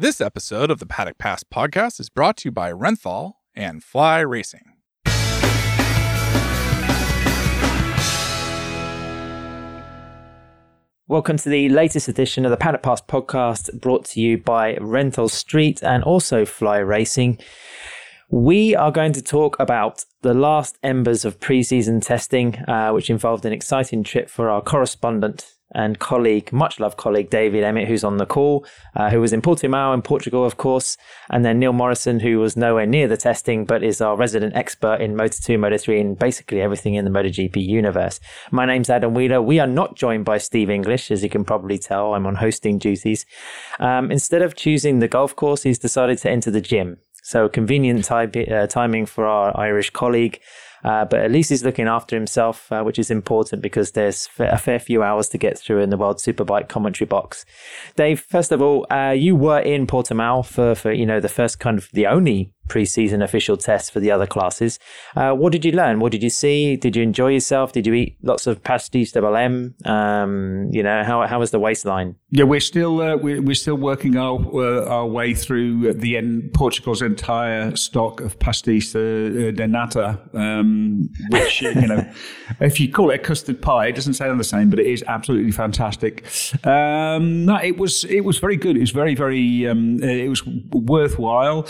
This episode of the Paddock Pass podcast is brought to you by Renthal and Fly Racing. Welcome to the latest edition of the Paddock Pass podcast brought to you by Renthal Street and also Fly Racing. We are going to talk about the last embers of preseason testing, uh, which involved an exciting trip for our correspondent and colleague, much loved colleague David Emmett, who's on the call, uh, who was in Portimao in Portugal, of course, and then Neil Morrison, who was nowhere near the testing, but is our resident expert in Moto 2, Moto 3, and basically everything in the MotoGP universe. My name's Adam Wheeler. We are not joined by Steve English, as you can probably tell. I'm on hosting duties. Um, instead of choosing the golf course, he's decided to enter the gym. So convenient uh, timing for our Irish colleague. Uh, but at least he's looking after himself, uh, which is important because there's a fair few hours to get through in the World Superbike commentary box. Dave, first of all, uh, you were in Portimao for, for, you know, the first kind of the only pre-season official test for the other classes. Uh, what did you learn? What did you see? Did you enjoy yourself? Did you eat lots of pastis de Belém? Um, you know, how, how was the waistline? Yeah, we're still uh, we're, we're still working our uh, our way through the end, Portugal's entire stock of pastis uh, de nata, um, which you know, if you call it a custard pie, it doesn't sound the same, but it is absolutely fantastic. Um, no, it was it was very good. It was very very um, it was worthwhile.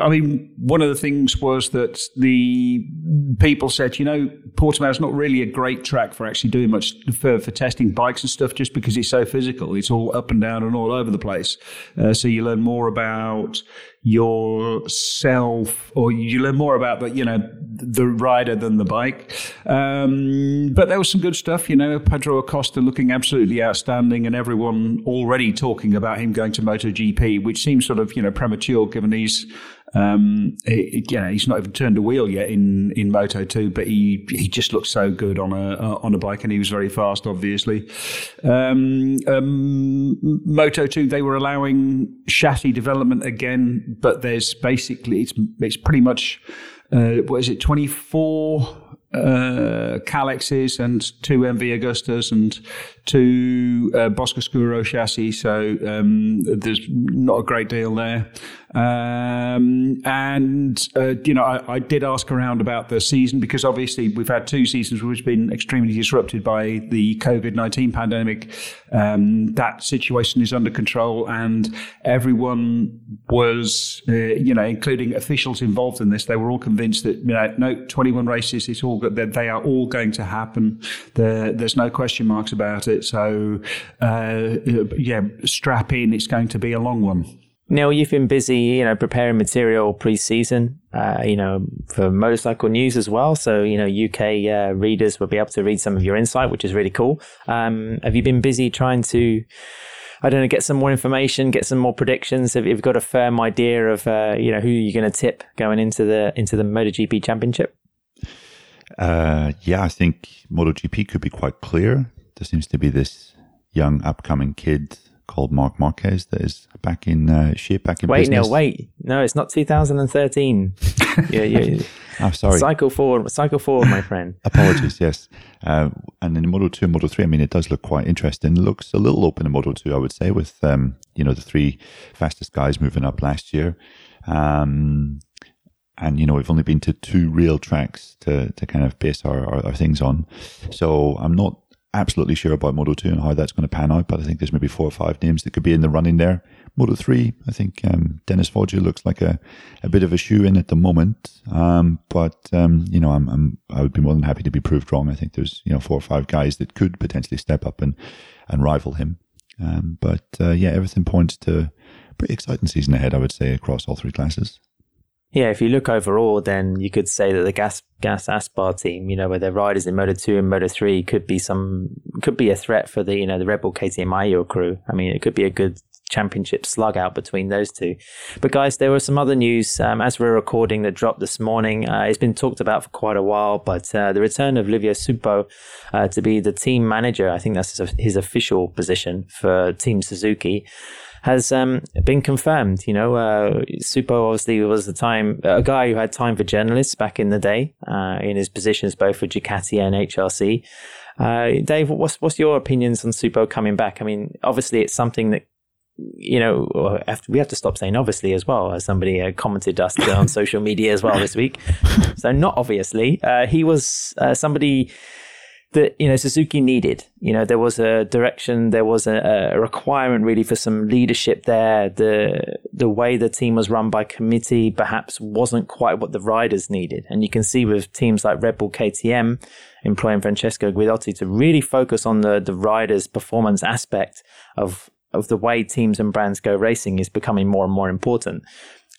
I mean, one of the things was that the people said, you know, Portimao is not really a great track for actually doing much for, for testing bikes and stuff, just because it's so physical. It's all up and down and all over the place. Uh, so you learn more about yourself, or you learn more about the, you know, the rider than the bike. Um, but there was some good stuff, you know, Pedro Acosta looking absolutely outstanding, and everyone already talking about him going to MotoGP, which seems sort of, you know, premature given he's um, it, you know, he's not even turned a wheel yet in, in Moto 2, but he, he just looked so good on a uh, on a bike, and he was very fast, obviously. Um, um, Moto 2, they were allowing chassis development again, but there's basically it's it's pretty much uh, what is it, 24 uh, Kalexes and two MV Agustas and two uh, Boscoscuro chassis. So um, there's not a great deal there. Um, and, uh, you know, I, I, did ask around about the season because obviously we've had two seasons which have been extremely disrupted by the COVID 19 pandemic. Um, that situation is under control and everyone was, uh, you know, including officials involved in this, they were all convinced that, you know, no, 21 races, it's all that they are all going to happen. There, there's no question marks about it. So, uh, yeah, strap in, it's going to be a long one. Neil, you've been busy, you know, preparing material pre-season, uh, you know, for motorcycle news as well. So, you know, UK uh, readers will be able to read some of your insight, which is really cool. Um, have you been busy trying to, I don't know, get some more information, get some more predictions? Have you got a firm idea of, uh, you know, who you're going to tip going into the into the MotoGP Championship? Uh, yeah, I think MotoGP could be quite clear. There seems to be this young upcoming kid called Marc Marquez that is back in uh, shape, back in wait, business. Neil, wait. No, it's not 2013. yeah, yeah. I'm sorry. Cycle four, cycle four, my friend. Apologies, yes. Uh, and in Moto 2 and Moto 3, I mean, it does look quite interesting. It looks a little open in Moto 2, I would say, with, um, you know, the three fastest guys moving up last year. Um, and you know we've only been to two real tracks to to kind of base our, our, our, things on so i'm not absolutely sure about Moto 2 and how that's going to pan out, but I think there's maybe four or five names that could be in the running there. Moto 3, I think um, Dennis Foggia looks like a, a bit of a shoe in at the moment. Um, but, um, you know, I'm, I'm, I would be more than happy to be proved wrong. I think there's, you know, four or five guys that could potentially step up and, and rival him. Um, but, uh, yeah, everything points to pretty exciting season ahead, I would say, across all three classes. Yeah, if you look overall, then you could say that the Gas Gas Aspar team, you know, where their riders in Moto Two and Moto Three could be some could be a threat for the you know the Red Bull KTM Ajo crew. I mean, it could be a good championship slug out between those two. But guys, there was some other news um, as we're recording that dropped this morning. Uh, it's been talked about for quite a while, but uh, the return of Livio Suppo uh, to be the team manager, I think that's his official position for Team Suzuki has um, been confirmed. You know, uh, Suppo obviously was the time a guy who had time for journalists back in the day uh, in his positions both for Ducati and HRC. Uh, Dave, what's what's your opinions on Suppo coming back? I mean, obviously it's something that you know, we have to stop saying obviously as well, as somebody uh, commented us on social media as well this week. So not obviously, uh, he was uh, somebody that you know Suzuki needed. You know, there was a direction, there was a, a, requirement really for some leadership there. The the way the team was run by committee perhaps wasn't quite what the riders needed, and you can see with teams like Red Bull KTM employing Francesco Guidotti to really focus on the the riders' performance aspect of of the way teams and brands go racing is becoming more and more important.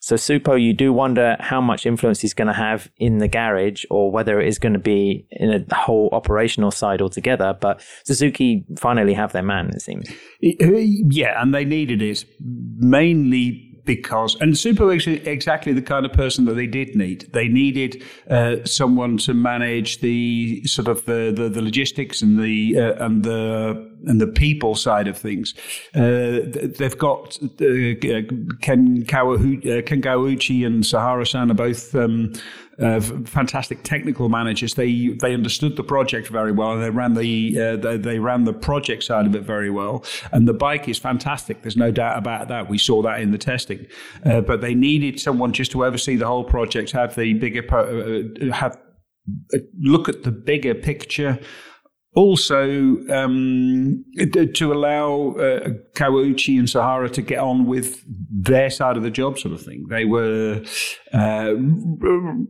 So Suppo, you do wonder how much influence he's going to have in the garage or whether it is going to be in a whole operational side altogether. But Suzuki finally have their man, it seems. Yeah, and they needed it mainly because, and Suppo is exactly the kind of person that they did need. They needed uh, someone to manage the sort of the, the, the logistics and the uh, and the and the people side of things. Uh, they've got uh, Ken, Kawahu, uh, Ken Kawauchi and Sahara-san are both um, uh, fantastic technical managers. They they understood the project very well, and they ran the uh, they, they, ran the project side of it very well. And the bike is fantastic. There's no doubt about that. We saw that in the testing. Uh, but they needed someone just to oversee the whole project, have the bigger uh, have look at the bigger picture also um, to allow uh, Kawauchi and Sahara to get on with their side of the job, sort of thing. They were uh,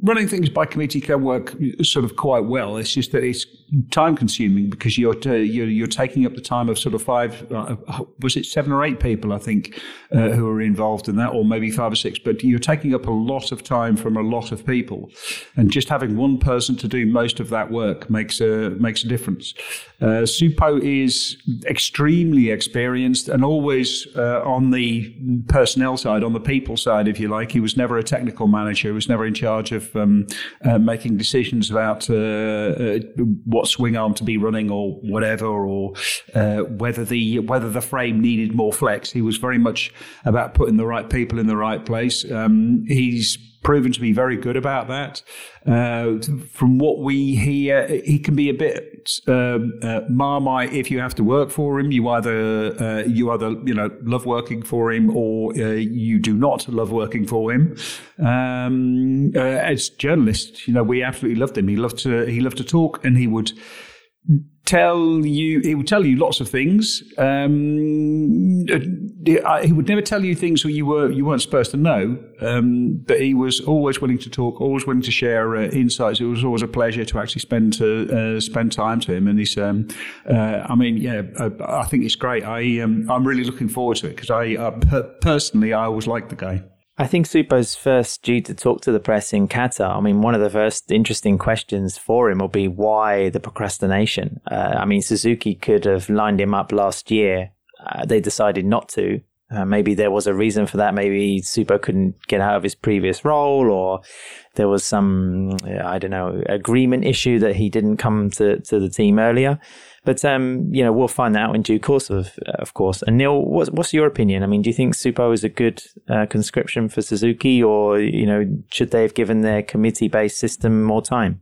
running things by committee can work sort of quite well. It's just that it's time consuming because you're uh, you're, you're, taking up the time of sort of five uh, was it seven or eight people I think uh, who are involved in that, or maybe five or six. But you're taking up a lot of time from a lot of people, and just having one person to do most of that work makes a makes a difference. Uh, Suppo is extremely experienced and always uh, on the personnel side, on the people side, if you like. He was never a technical manager. He was never in charge of um, uh, making decisions about uh, uh, what swing arm to be running or whatever, or uh, whether the whether the frame needed more flex. He was very much about putting the right people in the right place. Um, he's proven to be very good about that. Uh, from what we hear, he can be a bit um, uh, marmite if you have to work for him. You either uh, you either you know love working for him or uh, you do not love working for him. Um, uh, as journalists, you know, we absolutely loved him. He loved to he loved to talk, and he would tell you he would tell you lots of things. Um, he would never tell you things you were you weren't supposed to know. Um, but he was always willing to talk always willing to share uh, insights. It was always a pleasure to actually spend to uh, spend time to him. And he's um, uh, I mean yeah I, I, think it's great. I um, I'm really looking forward to it because I personally I always liked the guy I think Suppo's first due to talk to the press in Qatar. I mean, one of the first interesting questions for him will be why the procrastination. Uh, I mean, Suzuki could have lined him up last year. Uh, they decided not to. Uh, maybe there was a reason for that. Maybe Suppo couldn't get out of his previous role, or there was some, I don't know, agreement issue that he didn't come to, to the team earlier. But um, you know, we'll find that out in due course, of of course. And Neil, what's what's your opinion? I mean, do you think Suppo is a good uh, conscription for Suzuki, or you know, should they have given their committee-based system more time?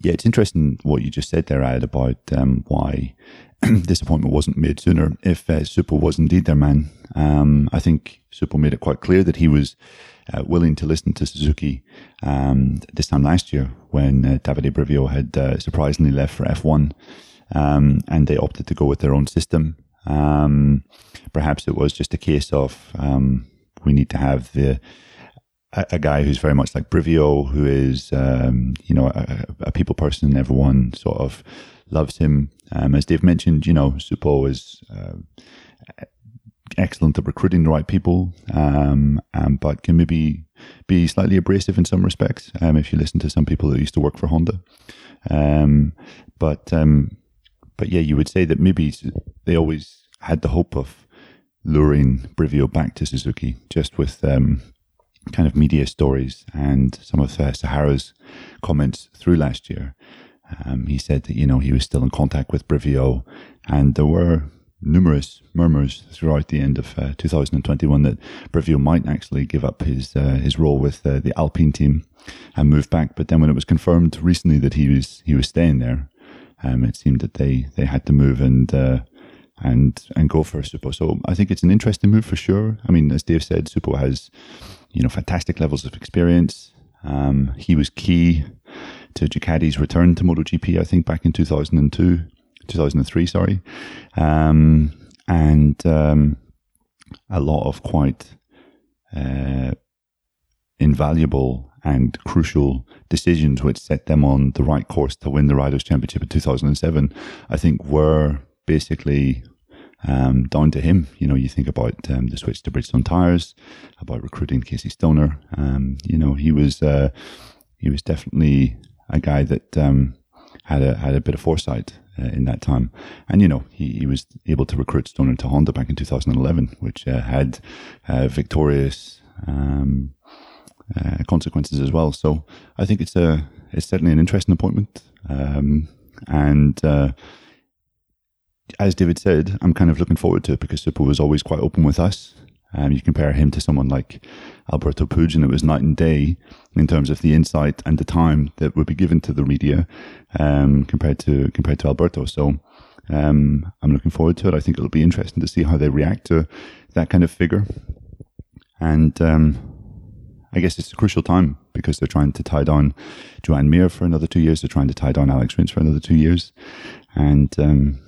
Yeah, it's interesting what you just said there, Ad, about um, why this appointment wasn't made sooner. If uh, Suppo was indeed their man, um, I think Suppo made it quite clear that he was uh, willing to listen to Suzuki um, this time last year when uh, Davide Brivio had uh, surprisingly left for F1 um, and they opted to go with their own system. Um, perhaps it was just a case of um, we need to have the a, a, guy who's very much like Brivio, who is um, you know a, a, people person. And everyone sort of loves him. Um, as Dave mentioned, you know, Suppo is. Uh, excellent at recruiting the right people, um, um, but can maybe be slightly abrasive in some respects. Um, if you listen to some people that used to work for Honda, but but yeah, you would say that maybe they always had the hope of luring Brivio back to Suzuki just with um, kind of media stories and some of uh, Sahara's comments through last year. Um, he said that, you know, he was still in contact with Brivio and there were numerous murmurs throughout the end of uh, 2021 that Brivio might actually give up his uh, his role with uh, the Alpine team and move back. But then when it was confirmed recently that he was he was staying there, um, it seemed that they, they had to move, and uh, and and go for a Suppo. So I think it's an interesting move for sure. I mean, as Dave said, Suppo has you know fantastic levels of experience. Um, he was key to Ducati's return to MotoGP, I think, back in 2002, 2003, sorry. Um, and um, a lot of quite uh, invaluable and crucial decisions which set them on the right course to win the Riders' Championship in 2007, I think were basically um, down to him. You know, you think about um, the switch to Bridgestone tires, about recruiting Casey Stoner. Um, you know, he was uh, he was definitely a guy that um, had a had a bit of foresight uh, in that time, and you know, he, he was able to recruit Stoner to Honda back in 2011, which uh, had uh, victorious. Uh, consequences as well. So I think it's a it's certainly an interesting appointment, um, and uh, as David said, I'm kind of looking forward to it because Suppo was always quite open with us. Um, you compare him to someone like Alberto Puig, and it was night and day in terms of the insight and the time that would be given to the media um, compared to compared to Alberto. So um, I'm looking forward to it. I think it'll be interesting to see how they react to that kind of figure. And um, I guess it's a crucial time because they're trying to tie down Joan Mir for another two years. They're trying to tie down Alex Rins for another two years, and um,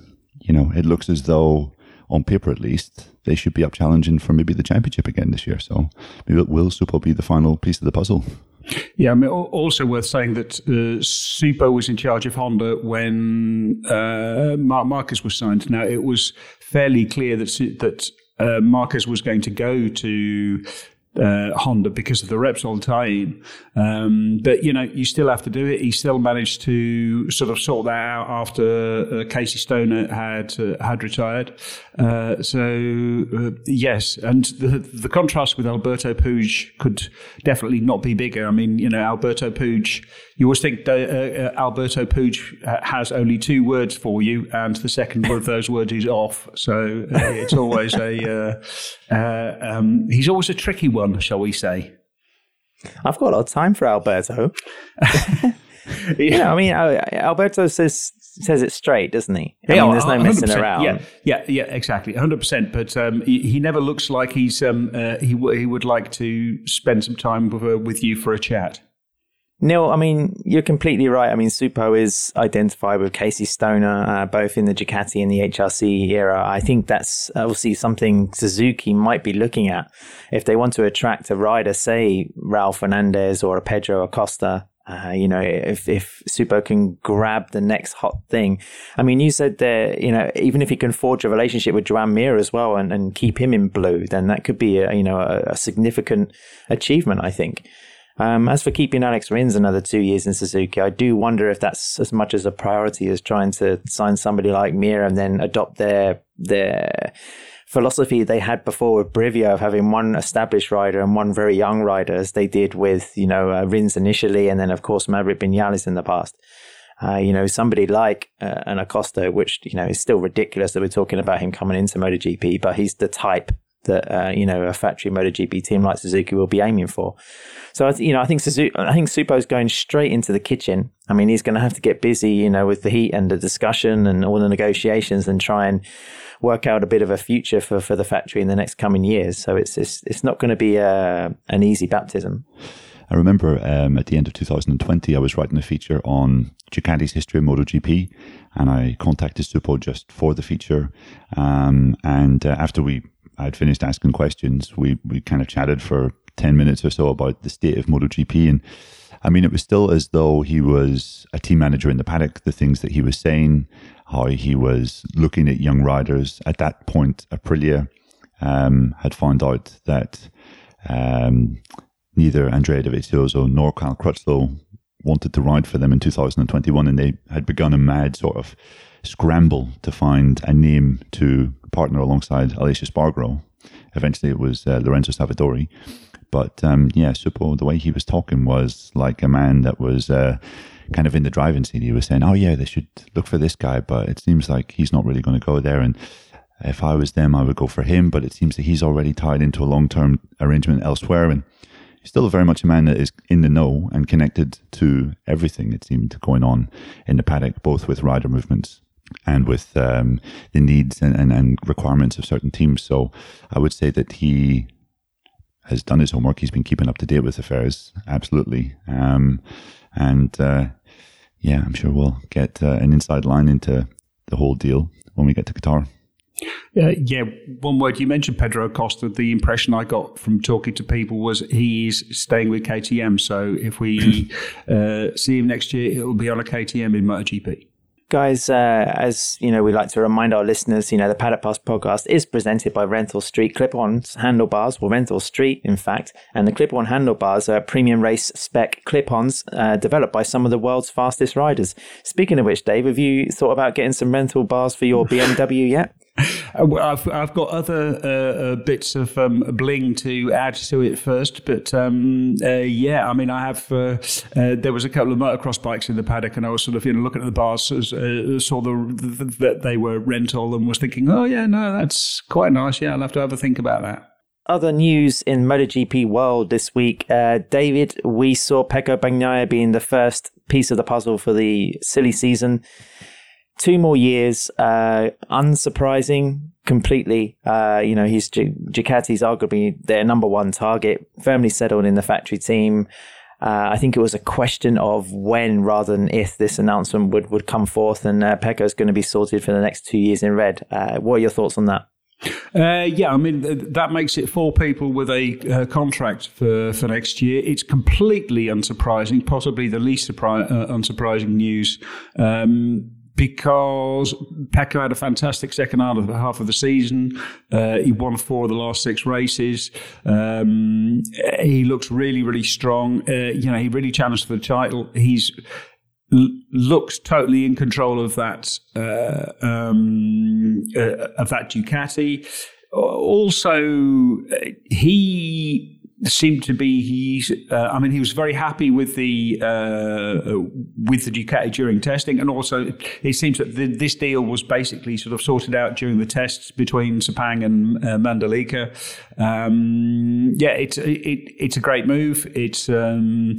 you know, it looks as though, on paper at least, they should be up challenging for maybe the championship again this year. So maybe it will Suppo be the final piece of the puzzle. Yeah, I mean, also worth saying that uh, Suppo was in charge of Honda when uh, Marc Marquez was signed. Now, it was fairly clear that that uh, Marquez was going to go to uh, Honda because of the Repsol tie-in. Um, but you know, you still have to do it. He still managed to sort of sort that out after uh, Casey Stoner had uh, had retired. Uh, so uh, yes, and the the contrast with Alberto Puig could definitely not be bigger. I mean, you know, Alberto Puig. You always think uh, Alberto Puig has only two words for you, and the second of those words is off. So it's always a um, he's always a tricky one, shall we say? I've got a lot of time for Alberto. yeah, I mean, Alberto says says it straight, doesn't he? I yeah, mean, there's no messing around. Yeah, yeah, yeah, exactly, hundred percent. But um, he, he, never looks like he's um, uh, he w- he would like to spend some time with, uh, with you for a chat. Neil, I mean, you're completely right. I mean, Suppo is identified with Casey Stoner, uh, both in the Ducati and the HRC era. I think that's obviously something Suzuki might be looking at if they want to attract a rider, say Raul Fernandez or a Pedro Acosta. Uh, you know, if if Suppo can grab the next hot thing. I mean, you said that, you know, even if he can forge a relationship with Joan Mir as well and, and keep him in blue, then that could be, a, you know, a, a significant achievement, I think. Um, as for keeping Alex Rins another two years in Suzuki, I do wonder if that's as much as a priority as trying to sign somebody like Mir and then adopt their their philosophy they had before with Brivio of having one established rider and one very young rider, as they did with you know uh, Rins initially, and then of course Maverick Vinales in the past. Uh, you know, somebody like uh, an Acosta, which you know is still ridiculous that we're talking about him coming into MotoGP, but he's the type that uh, you know a factory MotoGP team like Suzuki will be aiming for. So you know, I think Suzuki, I think Suppo's going straight into the kitchen. I mean, he's going to have to get busy, you know, with the heat and the discussion and all the negotiations, and try and work out a bit of a future for, for the factory in the next coming years. So it's it's, it's not going to be a, uh, an easy baptism. I remember um, at the end of 2020, I was writing a feature on Ducati's history of MotoGP, and I contacted Suppo just for the feature. Um, and uh, after we I'd finished asking questions, we, we kind of chatted for 10 minutes or so about the state of MotoGP. And I mean, it was still as though he was a team manager in the paddock, the things that he was saying, how he was looking at young riders. At that point, Aprilia um, had found out that um, neither Andrea Dovizioso nor Cal Crutchlow wanted to ride for them in 2021, and they had begun a mad sort of scramble to find a name to partner alongside Aleix Espargaro. Eventually, it was uh, Lorenzo Savadori. But um, yeah, Suppo, the way he was talking was like a man that was uh, kind of in the driving seat. He was saying, "Oh yeah, they should look for this guy," but it seems like he's not really going to go there. And if I was them, I would go for him. But it seems that he's already tied into a long-term arrangement elsewhere, and he's still very much a man that is in the know and connected to everything. It seemed going on in the paddock, both with rider movements and with um, the needs and, and, and, requirements of certain teams. So I would say that he has done his homework. He's been keeping up to date with affairs, absolutely. Um, and uh, yeah, I'm sure we'll get uh, an inside line into the whole deal when we get to Qatar. Uh, yeah, one word you mentioned Pedro Acosta. The impression I got from talking to people was he's staying with KTM. So if we uh, see him next year, it'll be on a KTM in MotoGP. Guys, uh, as you know, we like to remind our listeners, you know, the Paddock Pass podcast is presented by Renthal Street Clip-on handlebars, or Renthal Street, in fact, and the Clip-on handlebars are premium race spec clip-ons uh, developed by some of the world's fastest riders. Speaking of which, Dave, have you thought about getting some Renthal bars for your BMW yet? Uh, I've, I've got other uh, uh, bits of um, bling to add to it first, but um, uh, yeah, I mean, I have. Uh, uh, there was a couple of motocross bikes in the paddock, and I was sort of you know looking at the bars, saw the that they were Renthal, and was thinking, oh yeah, no, that's quite nice. Yeah, I'll have to have a think about that. Other news in MotoGP world this week, David, we saw Pecco Bagnaia being the first piece of the puzzle for the silly season two more years, uh, unsurprising completely. Uh, you know, he's Ducati's arguably their number one target, firmly settled in the factory team. Uh, I think it was a question of when rather than if this announcement would, would come forth, and uh, is going to be sorted for the next two years in red. Uh, what are your thoughts on that? Uh, yeah, I mean that makes it four people with a uh, contract for, for next year. It's completely unsurprising, possibly the least surpri- uh, unsurprising news. Um, because Pecco had a fantastic second half of the season. Uh, he won four of the last six races. Um, he looks really, really strong. Uh, you know, he really challenged for the title. He's looks totally in control of that uh, um, uh, of that Ducati. Also, he seemed to be he's uh, I mean he was very happy with the uh, with the Ducati during testing. And also it seems that the, this deal was basically sort of sorted out during the tests between Sepang and uh, Mandalika. Um, yeah it's it, it's a great move. It's um,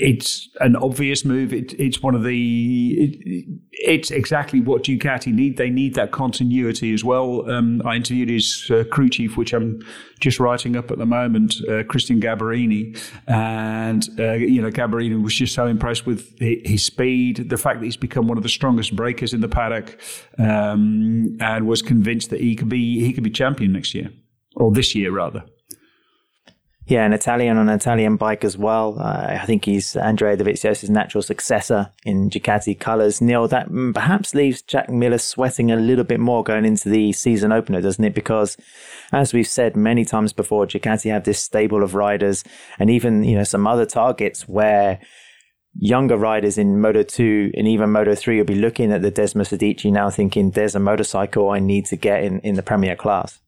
it's an obvious move. It, it's one of the. It, it's exactly what Ducati need. They need that continuity as well. Um, I interviewed his uh, crew chief, which I'm just writing up at the moment, uh, Cristian Gabarrini, and uh, you know Gabarrini was just so impressed with his speed, the fact that he's become one of the strongest breakers in the paddock, um, and was convinced that he could be he could be champion next year or this year rather. Yeah, an Italian on an Italian bike as well. Uh, I think he's Andrea Dovizioso's natural successor in Ducati colours. Neil, that perhaps leaves Jack Miller sweating a little bit more going into the season opener, doesn't it? Because, as we've said many times before, Ducati have this stable of riders and even, you know, some other targets where younger riders in Moto 2 and even Moto 3 will be looking at the Desmosedici now thinking, there's a motorcycle I need to get in, in the Premier class.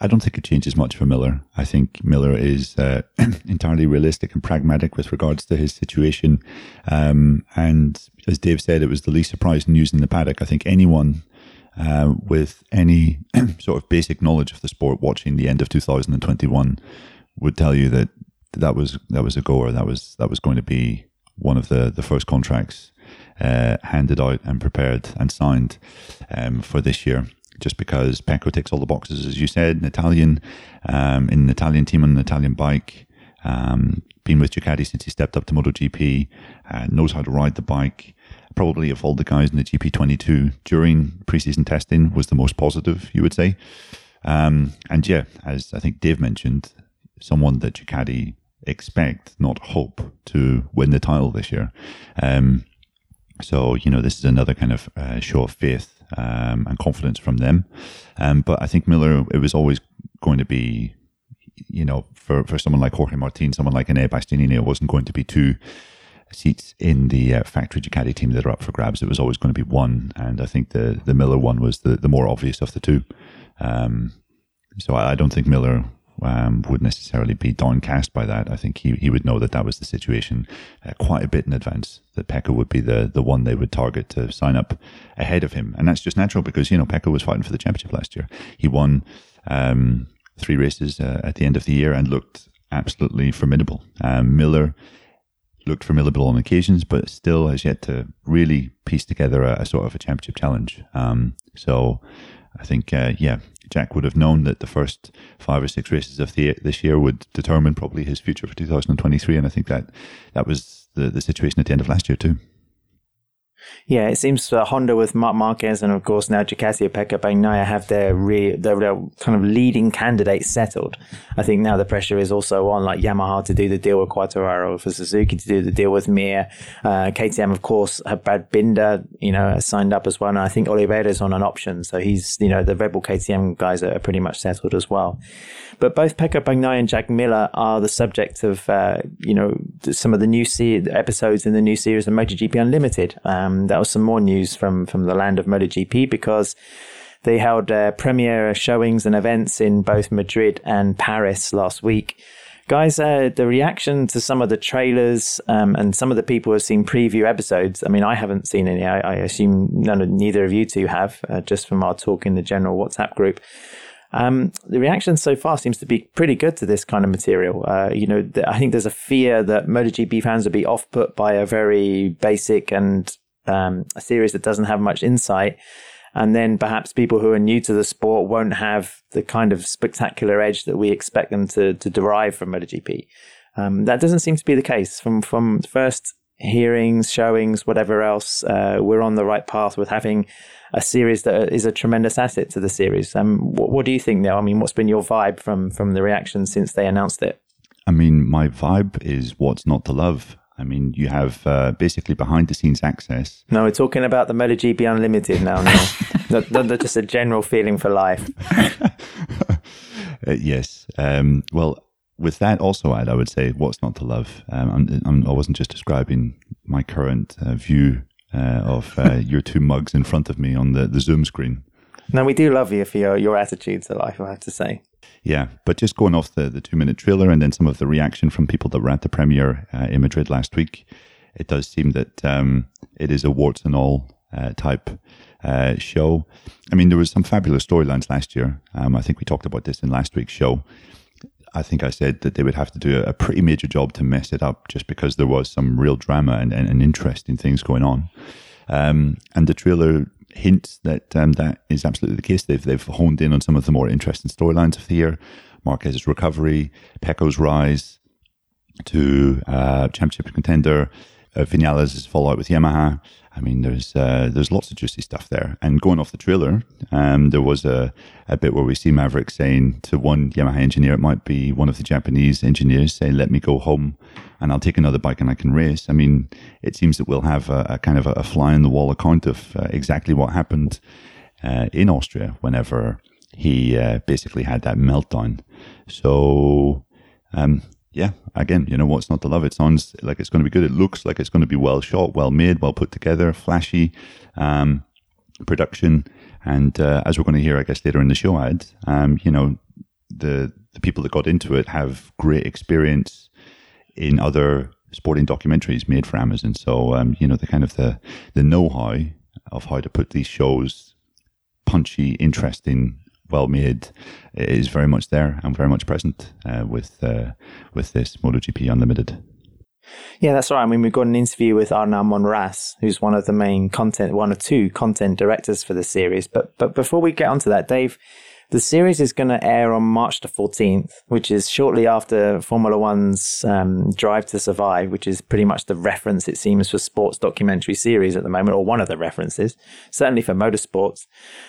I don't think it changes much for Miller. I think Miller is uh, entirely realistic and pragmatic with regards to his situation. Um, and as Dave said, it was the least surprising news in the paddock. I think anyone uh, with any sort of basic knowledge of the sport watching the end of 2021 would tell you that that was that was a goer. That was that was going to be one of the the first contracts uh, handed out and prepared and signed um, for this year just because Pecco ticks all the boxes, as you said, an Italian, um, in an Italian team on an Italian bike, um, been with Ducati since he stepped up to MotoGP, uh, knows how to ride the bike. Probably of all the guys in the GP22 during preseason testing was the most positive, you would say. Um, and yeah, as I think Dave mentioned, someone that Ducati expect, not hope, to win the title this year. Um, so, you know, this is another kind of uh, show of faith um, and confidence from them. Um, but I think Miller, it was always going to be, you know, for, for someone like Jorge Martin, someone like Enea Bastianini, it wasn't going to be two seats in the uh, factory Ducati team that are up for grabs. It was always going to be one. And I think the, the Miller one was the, the more obvious of the two. Um, so I, I don't think Miller um, would necessarily be downcast by that. I think he, he would know that that was the situation uh, quite a bit in advance, that Pecco would be the, the one they would target to sign up ahead of him. And that's just natural because, you know, Pecco was fighting for the championship last year. He won um, three races uh, at the end of the year and looked absolutely formidable. Um, Miller looked formidable on occasions, but still has yet to really piece together a, a sort of a championship challenge. Um, so I think, uh, yeah, Jack would have known that the first five or six races of the, this year would determine probably his future for 2023. And I think that that was the, the situation at the end of last year too. Yeah, it seems uh, Honda with Marc Marquez and of course now Ducati Pecco Bagnaia have their, re- their, their kind of leading candidates settled. I think now the pressure is also on like Yamaha to do the deal with Quartararo, for Suzuki to do the deal with Mir. Uh, KTM of course have Brad Binder, you know, signed up as well, and I think Oliveira's on an option, so he's you know the Red Bull KTM guys are pretty much settled as well. But both Pecco Bagnaia and Jack Miller are the subject of uh, you know some of the new se- episodes in the new series of MotoGP Unlimited. Um, that was some more news from from the land of MotoGP because they held uh, premiere showings and events in both Madrid and Paris last week. Guys, uh, the reaction to some of the trailers um, and some of the people who have seen preview episodes. I mean, I haven't seen any. I, I assume none of neither of you two have, uh, just from our talk in the general WhatsApp group. Um, the reaction so far seems to be pretty good to this kind of material. Uh, you know, th- I think there's a fear that MotoGP fans would be off put by a very basic and um, a series that doesn't have much insight. And then perhaps people who are new to the sport won't have the kind of spectacular edge that we expect them to, to derive from MotoGP. Um, that doesn't seem to be the case from, from first hearings, showings, whatever else. Uh, we're on the right path with having a series that is a tremendous asset to the series. Um, what, what do you think now? I mean, what's been your vibe from, from the reaction since they announced it? I mean, my vibe is what's not to love. I mean, you have uh, basically behind the scenes access. No, we're talking about the MotoGP Unlimited now. now. not, not, just a general feeling for life. uh, yes. Um, well, with that also add, I would say what's not to love. Um, I'm, I'm, I was not just describing my current uh, view uh, of uh, your two mugs in front of me on the, the Zoom screen. No, we do love you for your, your attitude to life, I have to say. Yeah, but just going off the, the two minute trailer and then some of the reaction from people that were at the premiere uh, in Madrid last week, it does seem that um, it is a warts and all uh, type uh, show. I mean, there was some fabulous storylines last year. Um, I think we talked about this in last week's show. I think I said that they would have to do a pretty major job to mess it up just because there was some real drama and, and, and interesting things going on. Um, and the trailer hints that um, that is absolutely the case. They've they've honed in on some of the more interesting storylines of the year: Marquez's recovery, Pecco's rise to uh, championship contender, uh, Vinales' fallout with Yamaha. I mean, there's uh, there's lots of juicy stuff there. And going off the trailer, um, there was a, a bit where we see Maverick saying to one Yamaha engineer, it might be one of the Japanese engineers, saying, "Let me go home, and I'll take another bike and I can race." I mean, it seems that we'll have a, a kind of a, a, fly in the wall account of uh, exactly what happened uh, in Austria whenever he uh, basically had that meltdown. So um, yeah, again, you know what's not to love? It sounds like it's going to be good. It looks like it's going to be well shot, well made, well put together, flashy um, production. And uh, as we're going to hear, I guess later in the show, ad, um, you know, the the people that got into it have great experience in other sporting documentaries made for Amazon. So um, you know, the kind of the the know how of how to put these shows punchy, interesting, well made is very much there and very much present uh, with uh, with this MotoGP Unlimited. Yeah, that's right. I mean, we've got an interview with Arnau Monras, who's one of the main content, one or two content directors for the series. But but before we get onto that, Dave, the series is going to air on March the 14th, which is shortly after Formula One's um, Drive to Survive, which is pretty much the reference, it seems, for sports documentary series at the moment, or one of the references, certainly for motorsports.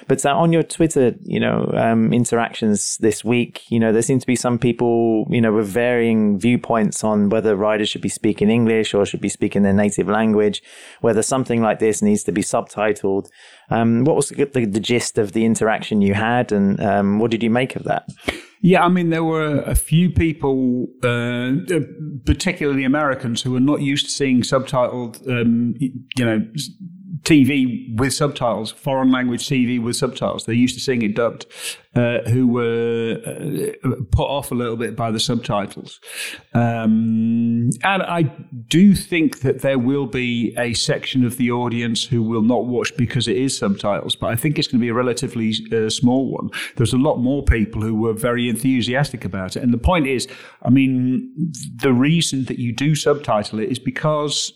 But uh, on your Twitter, you know, um, interactions this week, you know, there seem to be some people, you know, with varying viewpoints on whether riders should be speaking English or should be speaking their native language, whether something like this needs to be subtitled. Um, what was the, the, the, gist of the interaction you had, and um, what did you make of that? Yeah, I mean, there were a few people, uh, particularly Americans, who were not used to seeing subtitled, um, you know, TV with subtitles, foreign language TV with subtitles. They're used to seeing it dubbed, uh, who were uh, put off a little bit by the subtitles. Um, and I do think that there will be a section of the audience who will not watch because it is subtitles, but I think it's going to be a relatively uh, small one. There's a lot more people who were very enthusiastic about it. And the point is, I mean, the reason that you do subtitle it is because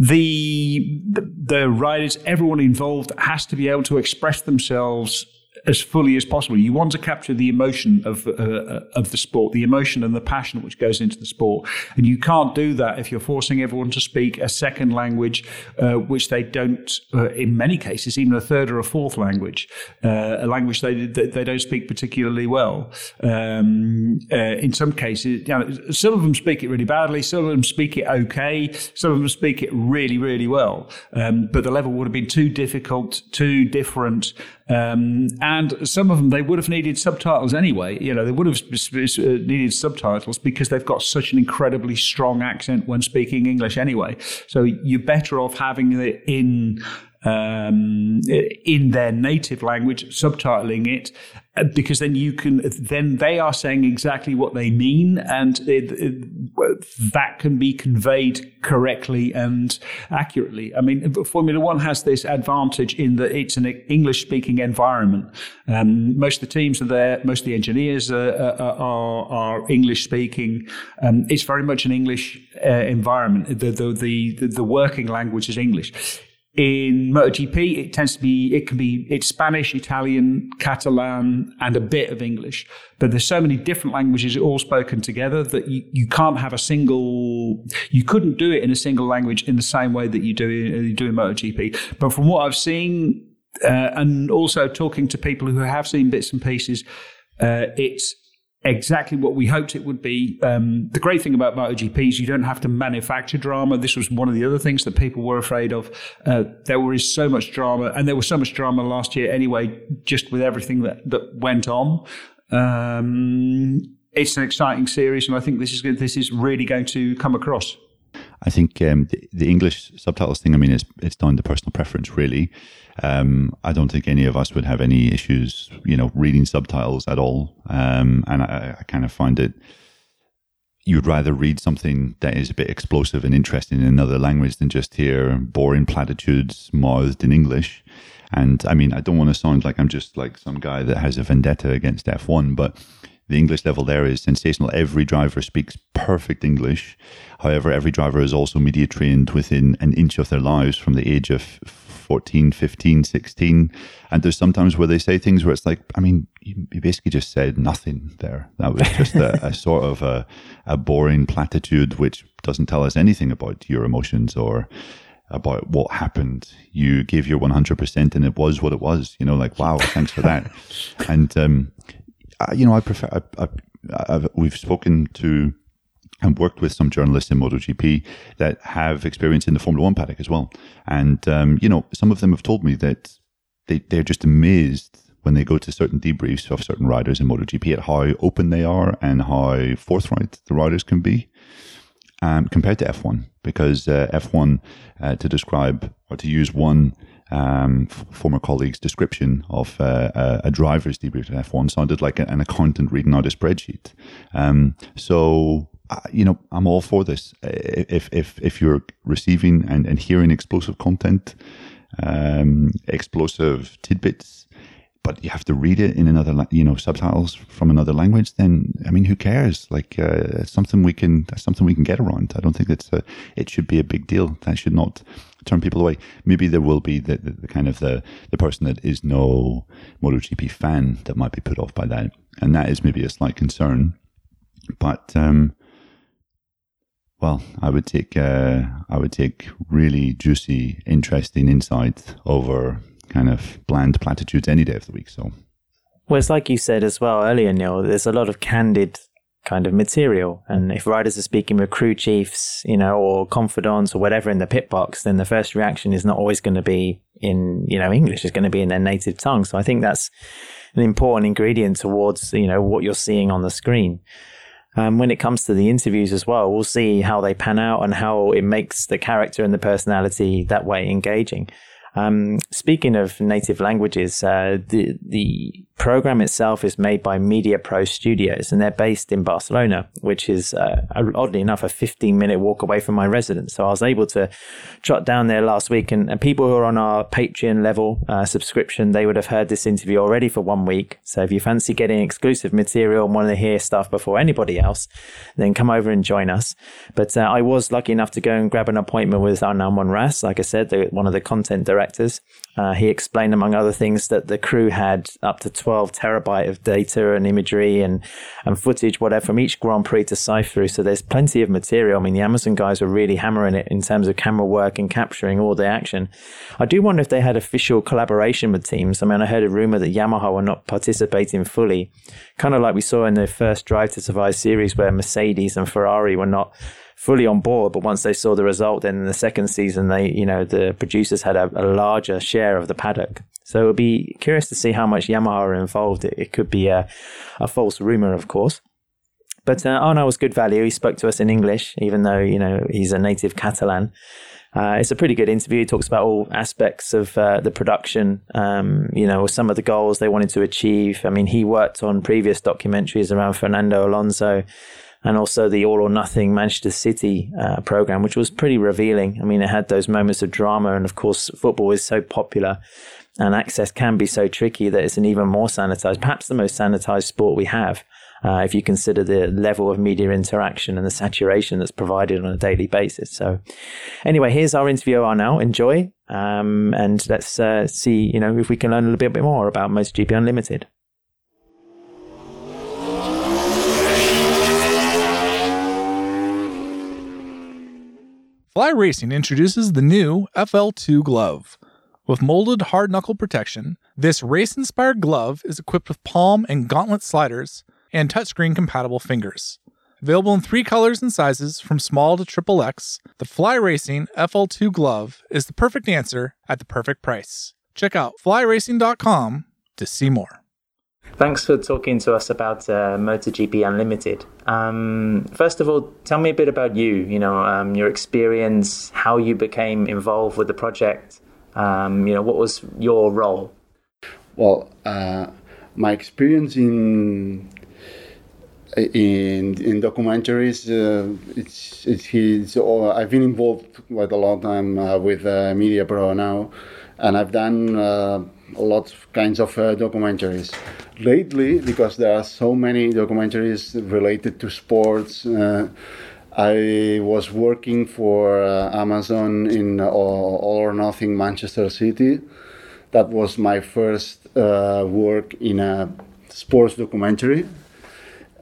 the the riders, everyone involved has to be able to express themselves as fully as possible. You want to capture the emotion of uh, of the sport, the emotion and the passion which goes into the sport, and you can't do that if you're forcing everyone to speak a second language, uh, which they don't. Uh, in many cases, even a third or a fourth language, uh, a language they they don't speak particularly well. Um, uh, in some cases, you know, some of them speak it really badly, some of them speak it okay, some of them speak it really really well, um, but the level would have been too difficult, too different. Um, and some of them they would have needed subtitles anyway. You know, they would have uh, needed subtitles because they've got such an incredibly strong accent when speaking English anyway. So you're better off having it in um, in their native language, subtitling it, uh, because then you can, then they are saying exactly what they mean, and it, it, that can be conveyed correctly and accurately. I mean, Formula One has this advantage in that it's an English speaking environment. Um, most of the teams are there, most of the engineers are, are, are English speaking. Um, it's very much an English uh, environment. The, the, the, the working language is English in MotoGP, it tends to be, it can be, it's Spanish, Italian, Catalan, and a bit of English. But there's so many different languages all spoken together that you, you can't have a single, you couldn't do it in a single language in the same way that you do, you do in MotoGP. But from what I've seen, uh, and also talking to people who have seen bits and pieces, uh, it's exactly what we hoped it would be. Um, the great thing about MotoGP is you don't have to manufacture drama. This was one of the other things that people were afraid of. Uh, there was so much drama, and there was so much drama last year anyway, just with everything that, that went on. Um, it's an exciting series, and I think this is this is really going to come across. I think um, the, the, English subtitles thing. I mean, it's it's down to personal preference, really. Um, I don't think any of us would have any issues, you know, reading subtitles at all. Um, and I, I kind of find it you'd rather read something that is a bit explosive and interesting in another language than just hear boring platitudes mouthed in English. And I mean, I don't want to sound like I'm just like some guy that has a vendetta against F1, but the English level there is sensational. Every driver speaks perfect English. However, every driver is also media trained within an inch of their lives from the age of 14, 15, 16. And there's sometimes where they say things where it's like, I mean, you, basically just said nothing there. That was just a, a sort of a, a boring platitude, which doesn't tell us anything about your emotions or about what happened. You gave your 100% and it was what it was, you know, like, wow, thanks for that. and, um, I, you know, I prefer, I, I, we've spoken to and worked with some journalists in MotoGP that have experience in the Formula One paddock as well. And, um, you know, some of them have told me that they, they're just amazed when they go to certain debriefs of certain riders in MotoGP at how open they are and how forthright the riders can be. Um, compared to F1, because uh, F1, uh, to describe or to use one um, f- former colleague's description of uh, a, driver's debrief at F1 sounded like an accountant reading out a spreadsheet. Um, so you know, I'm all for this. If if if you're receiving and, and hearing explosive content, um, explosive tidbits, but you have to read it in another, you know, subtitles from another language, then I mean, who cares? Like, uh, something we can, something we can get around. I don't think it's a, it should be a big deal. That should not turn people away. Maybe there will be the, the, the kind of the the person that is no MotoGP fan that might be put off by that, and that is maybe a slight concern. But um, well, I would take uh, I would take really juicy, interesting insight over kind of bland platitudes any day of the week. So, well, it's like you said as well earlier, Neil. There's a lot of candid kind of material, and if riders are speaking with crew chiefs, you know, or confidants or whatever in the pit box, then the first reaction is not always going to be in you know English. It's going to be in their native tongue. So I think that's an important ingredient towards you know what you're seeing on the screen. um, when it comes to the interviews as well, we'll see how they pan out and how it makes the character and the personality that way engaging. Um, speaking of native languages, uh, the the program itself is made by Media Pro Studios, and they're based in Barcelona, which is uh, oddly enough a 15 minute walk away from my residence. So I was able to trot down there last week, and, and people who are on our Patreon level uh, subscription, they would have heard this interview already for one week. So if you fancy getting exclusive material and want to hear stuff before anybody else, then come over and join us. But uh, I was lucky enough to go and grab an appointment with Arnau Monras, like I said, the, one of the content directors. Uh, he explained, among other things, that the crew had up to 12 terabyte of data and imagery and, and footage, whatever, from each Grand Prix to sift through. So there's plenty of material. I mean, the Amazon guys were really hammering it in terms of camera work and capturing all the action. I do wonder if they had official collaboration with teams. I mean, I heard a rumor that Yamaha were not participating fully, kind of like we saw in the first Drive to Survive series where Mercedes and Ferrari were not fully on board. But once they saw the result, then in the second season, they, you know, the producers had a, a larger share of the paddock. So it'll be curious to see how much Yamaha are involved. It, it could be a, a false rumor, of course. But uh, was good value. He spoke to us in English, even though, you know, he's a native Catalan. Uh, it's a pretty good interview. He talks about all aspects of uh, the production, um, you know, some of the goals they wanted to achieve. I mean, he worked on previous documentaries around Fernando Alonso and also the All or Nothing Manchester City uh, program, which was pretty revealing. I mean, it had those moments of drama, and of course, football is so popular and access can be so tricky that it's an even more sanitized, perhaps the most sanitized sport we have. Uh, if you consider the level of media interaction and the saturation that's provided on a daily basis. So, anyway, here's our interview now. Enjoy, um, and let's uh, see, you know, if we can learn a little bit more about MotoGP Unlimited. Fly Racing introduces the new FL2 glove. With molded hard knuckle protection, this race inspired glove is equipped with palm and gauntlet sliders and touchscreen compatible fingers. Available in three colors and sizes from small to triple X, the Fly Racing FL2 glove is the perfect answer at the perfect price. Check out flyracing.com to see more. Thanks for talking to us about uh, MotoGP Unlimited. Um, first of all, tell me a bit about you. You know, um, your experience, how you became involved with the project. Um, you know, what was your role? Well, uh, my experience in in in documentaries, uh, it's it's, uh, I've been involved quite a long time uh, with uh, Media Pro now, and I've done uh, a lot of kinds of uh, documentaries. Lately, because there are so many documentaries related to sports, uh, I was working for uh, Amazon in All or Nothing Manchester City. That was my first uh, work in a sports documentary.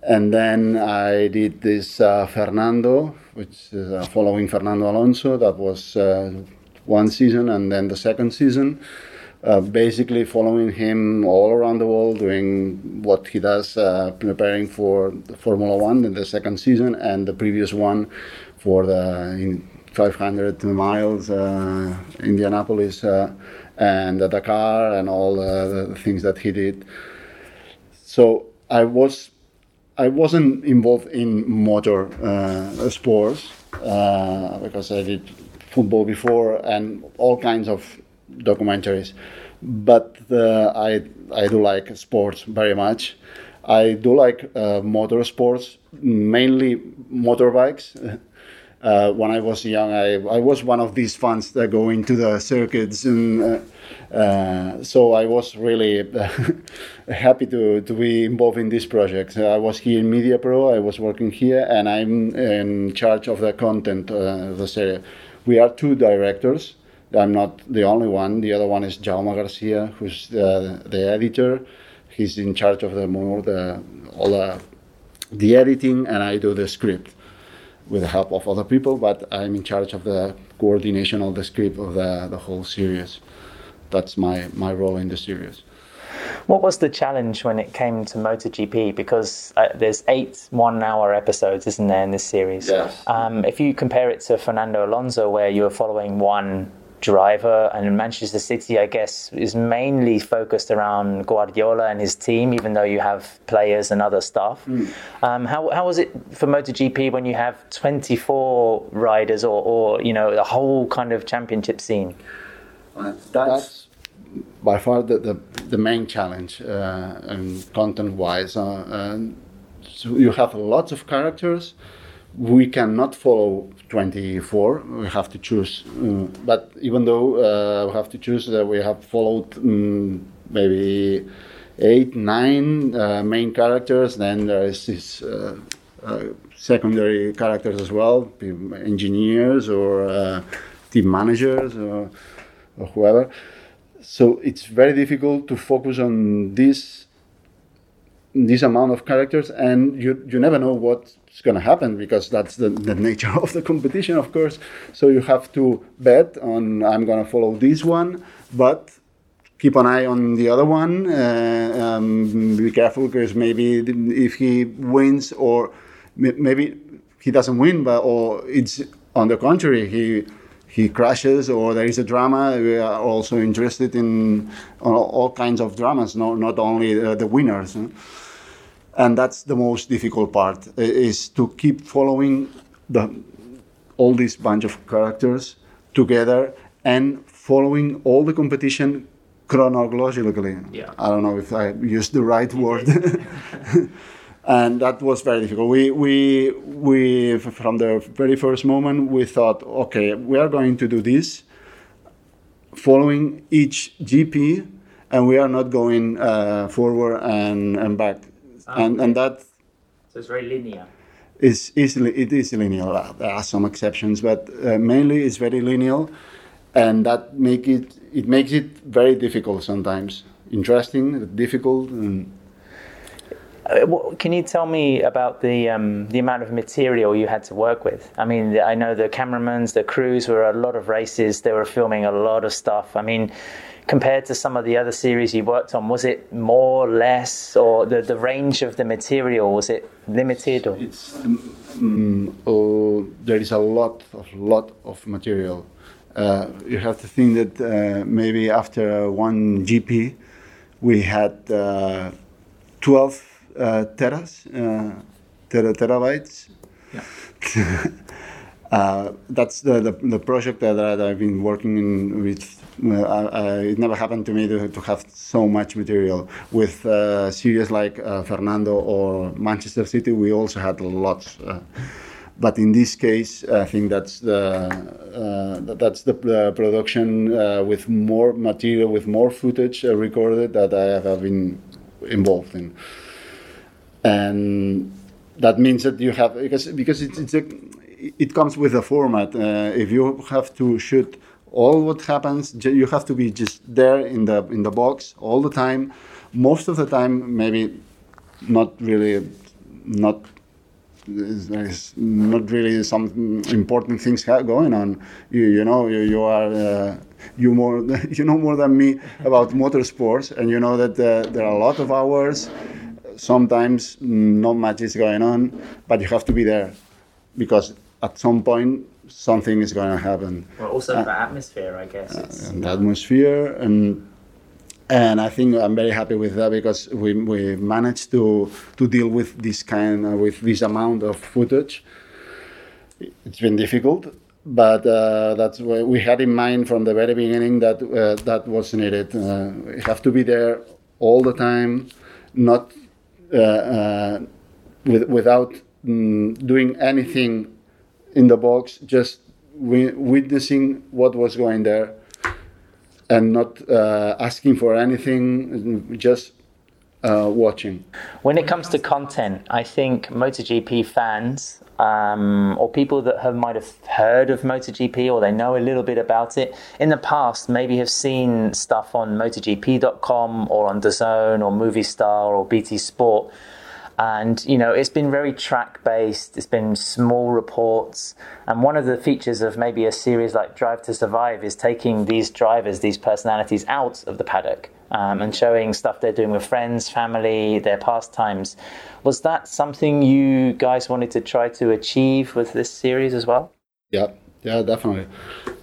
And then I did this uh, Fernando, which is uh, following Fernando Alonso. That was one season, and then the second season uh, basically following him all around the world, doing what he does, uh, preparing for Formula One in the second season and the previous one for the 500 miles uh, Indianapolis uh, and the Dakar and all the things that he did. So I was I wasn't involved in motor uh, sports because I did football before and all kinds of documentaries. But uh, I I do like sports very much. I do like uh, motorsports, mainly motorbikes. Uh, when I was young, I, I was one of these fans that go into the circuits, and uh, uh, so I was really happy to, to be involved in this project. I was here in Media Pro, I was working here, and I'm in charge of the content uh, of the series. We are two directors, I'm not the only one. The other one is Jaume Garcia, who's the, the editor. He's in charge of the more the all the, the editing, and I do the script with the help of other people. But I'm in charge of the coordination of the script of the, the whole series. That's my my role in the series. What was the challenge when it came to MotoGP? Because uh, there's eight one-hour episodes, isn't there, in this series? Yes. Um, if you compare it to Fernando Alonso, where you were following one driver, and Manchester City, I guess, is mainly focused around Guardiola and his team, even though you have players and other staff. Mm. Um, how, how was it for MotoGP when you have 24 riders or, or you know, the whole kind of championship scene? Uh, that's by far the, the, the main challenge uh, and content wise. Uh, so you have lots of characters we cannot follow 24 we have to choose uh, but even though uh, we have to choose uh, we have followed um, maybe eight nine uh, main characters then there is this uh, uh, secondary characters as well engineers or team managers or, or whoever. So it's very difficult to focus on this this amount of characters and you you never know what's going to happen because that's the, the nature of the competition of course. So you have to bet on i'm going to follow this one but keep an eye on the other one. Uh, um, be careful because maybe if he wins or maybe he doesn't win but or it's on the contrary he he crashes or there is a drama. We are also interested in all kinds of dramas not, not only the, the winners and that's the most difficult part is to keep following the all this bunch of characters together and following all the competition chronologically. Yeah. I don't know if I used the right word. and that was very difficult. We, we, we, from the very first moment, we thought, okay, we are going to do this, following each GP, and we are not going uh, forward and, and back. Ah, and and that so it's very linear. Is easily it is linear. There are some exceptions, but uh, mainly it's very linear, and that make it it makes it very difficult sometimes. Interesting, difficult. And, uh, can you tell me about the um, the amount of material you had to work with? I mean, I know the cameramans, the crews were a lot of races. They were filming a lot of stuff. I mean, compared to some of the other series you worked on, was it more, less, or the, the range of the material was it limited? Or? It's um, oh, there is a lot, of lot of material. Uh, you have to think that uh, maybe after one GP, we had uh, 12 uh, teras, uh, tera, terabytes. Yeah. Uh, that's the, the, the, project that, that I've been working in with it never happened to me to, to have so much material. With uh, series like uh, Fernando or Manchester City, we also had lots. Uh, but in this case, I think that's the uh, that's the production uh, with more material, with more footage recorded that I have been involved in, and that means that you have because because it's, it's a, it comes with a format. if you have to shoot all what happens you have to be just there in the in the box all the time. Most of the time maybe not really not there's not really some important things going on. You, you know you, you are uh, you more you know more than me about motorsports and you know that uh, there are a lot of hours. Sometimes not much is going on but you have to be there because at some point something is going to happen. Well, also uh, the atmosphere, I guess. Uh, and the atmosphere, and and I think I'm very happy with that because we we managed to to deal with this kind uh, with this amount of footage. It's been difficult, but uh, that's what we had in mind from the very beginning that uh, that was needed. Uh, we have to be there all the time, not with, without mm, doing anything in the box, just witnessing what was going there and not uh, asking for anything, just uh, watching. When it comes to content, I think MotoGP fans um, or people that have might have heard of MotoGP or they know a little bit about it in the past maybe have seen stuff on MotoGP.com or on DAZN or Movistar or BT Sport and you know it's been very track based it's been small reports. And one of the features of maybe a series like drive to survive is taking these drivers these personalities out of the paddock um, and showing stuff they're doing with friends family their pastimes. Was that something you guys wanted to try to achieve with this series as well? Yeah. Yeah, definitely.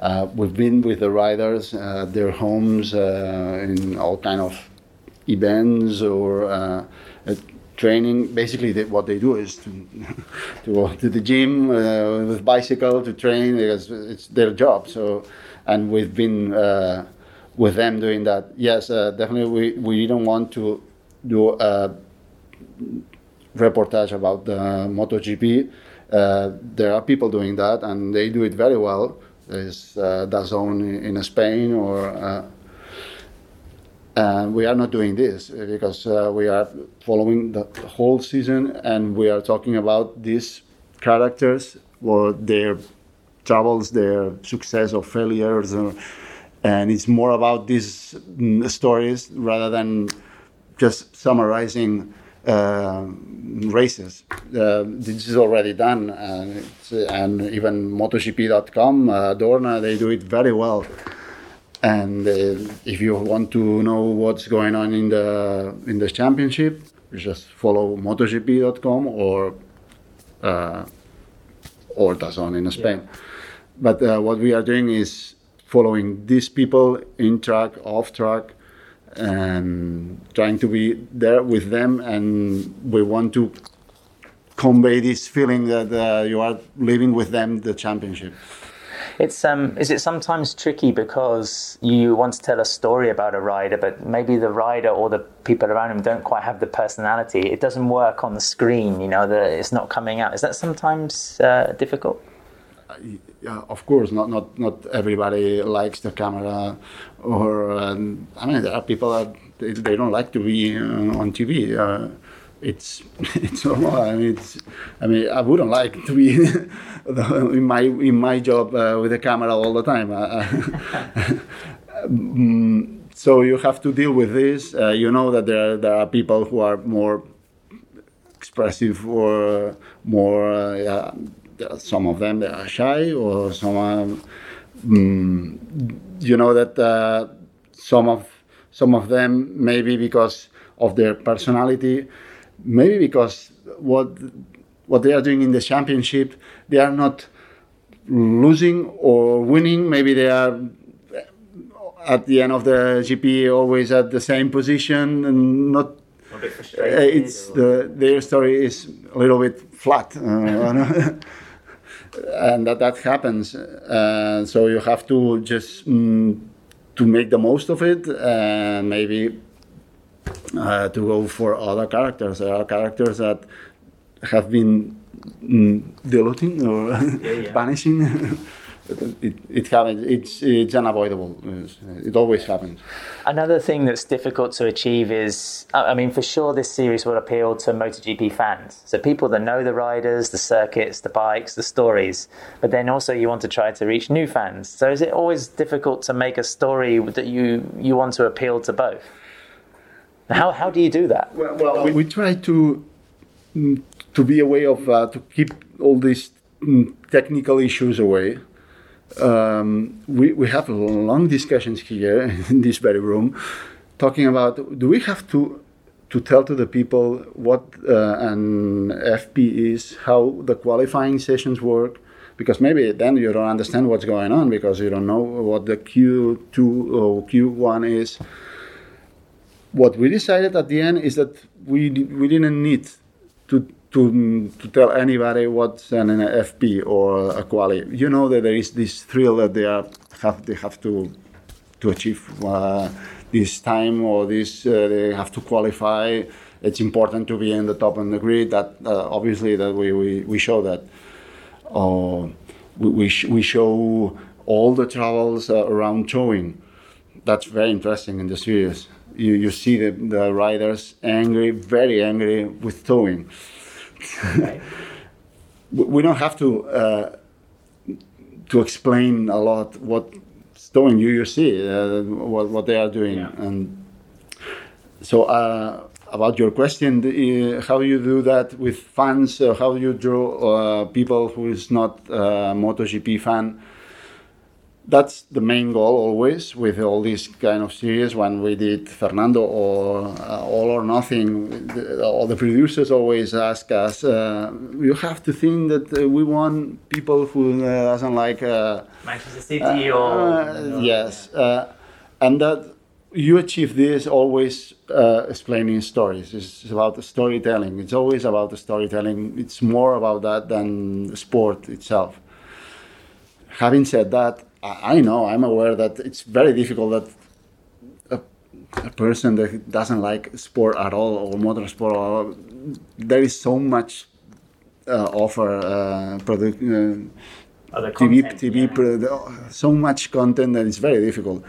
Uh, we've been with the riders at their homes uh, in all kind of events or uh, training. Basically, they, what they do is to, to go to the gym uh, with bicycle to train because it's their job. So, and we've been uh, with them doing that. Yes, uh, definitely. We we didn't want to do a reportage about the MotoGP. Uh, there are people doing that, and they do it very well. There's uh, DAZN in Spain, or uh, we are not doing this because uh, we are following the whole season, and we are talking about these characters or their troubles, their success or failures, or, and it's more about these mm, stories rather than just summarizing uh, races. Uh, this is already done, and, and even MotoGP.com, uh, Dorna, they do it very well. And uh, if you want to know what's going on in the in the championship, you just follow MotoGP.com or uh, or DAZN in Spain. Yeah. But uh, what we are doing is following these people in track, off track, and trying to be there with them. And we want to convey this feeling that uh, you are living with them the championship. It's um, is it sometimes tricky because you want to tell a story about a rider, but maybe the rider or the people around him don't quite have the personality. It doesn't work on the screen. You know, it's not coming out. Is that sometimes uh, difficult? Uh, yeah, of course, not not not everybody likes the camera, or um, I mean, there are people that they, don't like to be uh, on TV. Uh, it's it's normal. I mean, it's, I mean, I wouldn't like to be in my in my job uh, with a camera all the time. Uh, uh, mm, so you have to deal with this. Uh, you know that there there are people who are more expressive or more. Yeah, some of them they are shy, or some are, mm, you know that uh, some of some of them maybe because of their personality, maybe because what what they are doing in the championship, they are not losing or winning. Maybe they are at the end of the GP always at the same position and not. It's the their story is a little bit flat. Uh, and that that happens. Uh, so you have to just mm, to make the most of it, and maybe uh, to go for other characters. There are characters that have been mm, diluting or yeah, yeah. vanishing. it, it happens. It's, it's unavoidable. It always happens. Another thing that's difficult to achieve is, I mean, for sure, this series will appeal to MotoGP fans. So people that know the riders, the circuits, the bikes, the stories. But then also, you want to try to reach new fans. So is it always difficult to make a story that you you want to appeal to both? How how do you do that? Well, well we try to mm, to be a way of uh, to keep all these mm, technical issues away um, we, we have long discussions here in this very room talking about do we have to to tell to the people what uh, an FP is, how the qualifying sessions work, because maybe then you don't understand what's going on because you don't know what the Q2 or Q1 is. What we decided at the end is that we we didn't need to to, to tell anybody what's an, FP or a quali. You know that there is this thrill that they are have they have to to achieve uh, this time or this uh, they have to qualify. It's important to be in the top of the grid. That uh, obviously that we, we, we show that. Uh, we we, sh- we show all the travels uh, around towing. That's very interesting in the series. You, you see the, the riders angry, very angry with towing. We don't have to uh, to explain a lot what towing you you see uh, what what they are doing. Yeah. and so uh, about your question uh, how you do that with fans uh, how you draw uh, people who is not a MotoGP fan that's the main goal always with all these kind of series when we did fernando or uh, all or nothing the, all the producers always ask us uh, you have to think that uh, we want people who uh, doesn't like uh, manchester city or uh, yes and that you achieve this always explaining stories. It's about the storytelling. It's always about the storytelling. It's more about that than the sport itself. Having said that I know, I'm aware that it's very difficult that a, a person that doesn't like sport at all or motorsport, or, there is so much uh, offer uh, product. Uh, TV, content, TV, yeah. so much content that it's very difficult.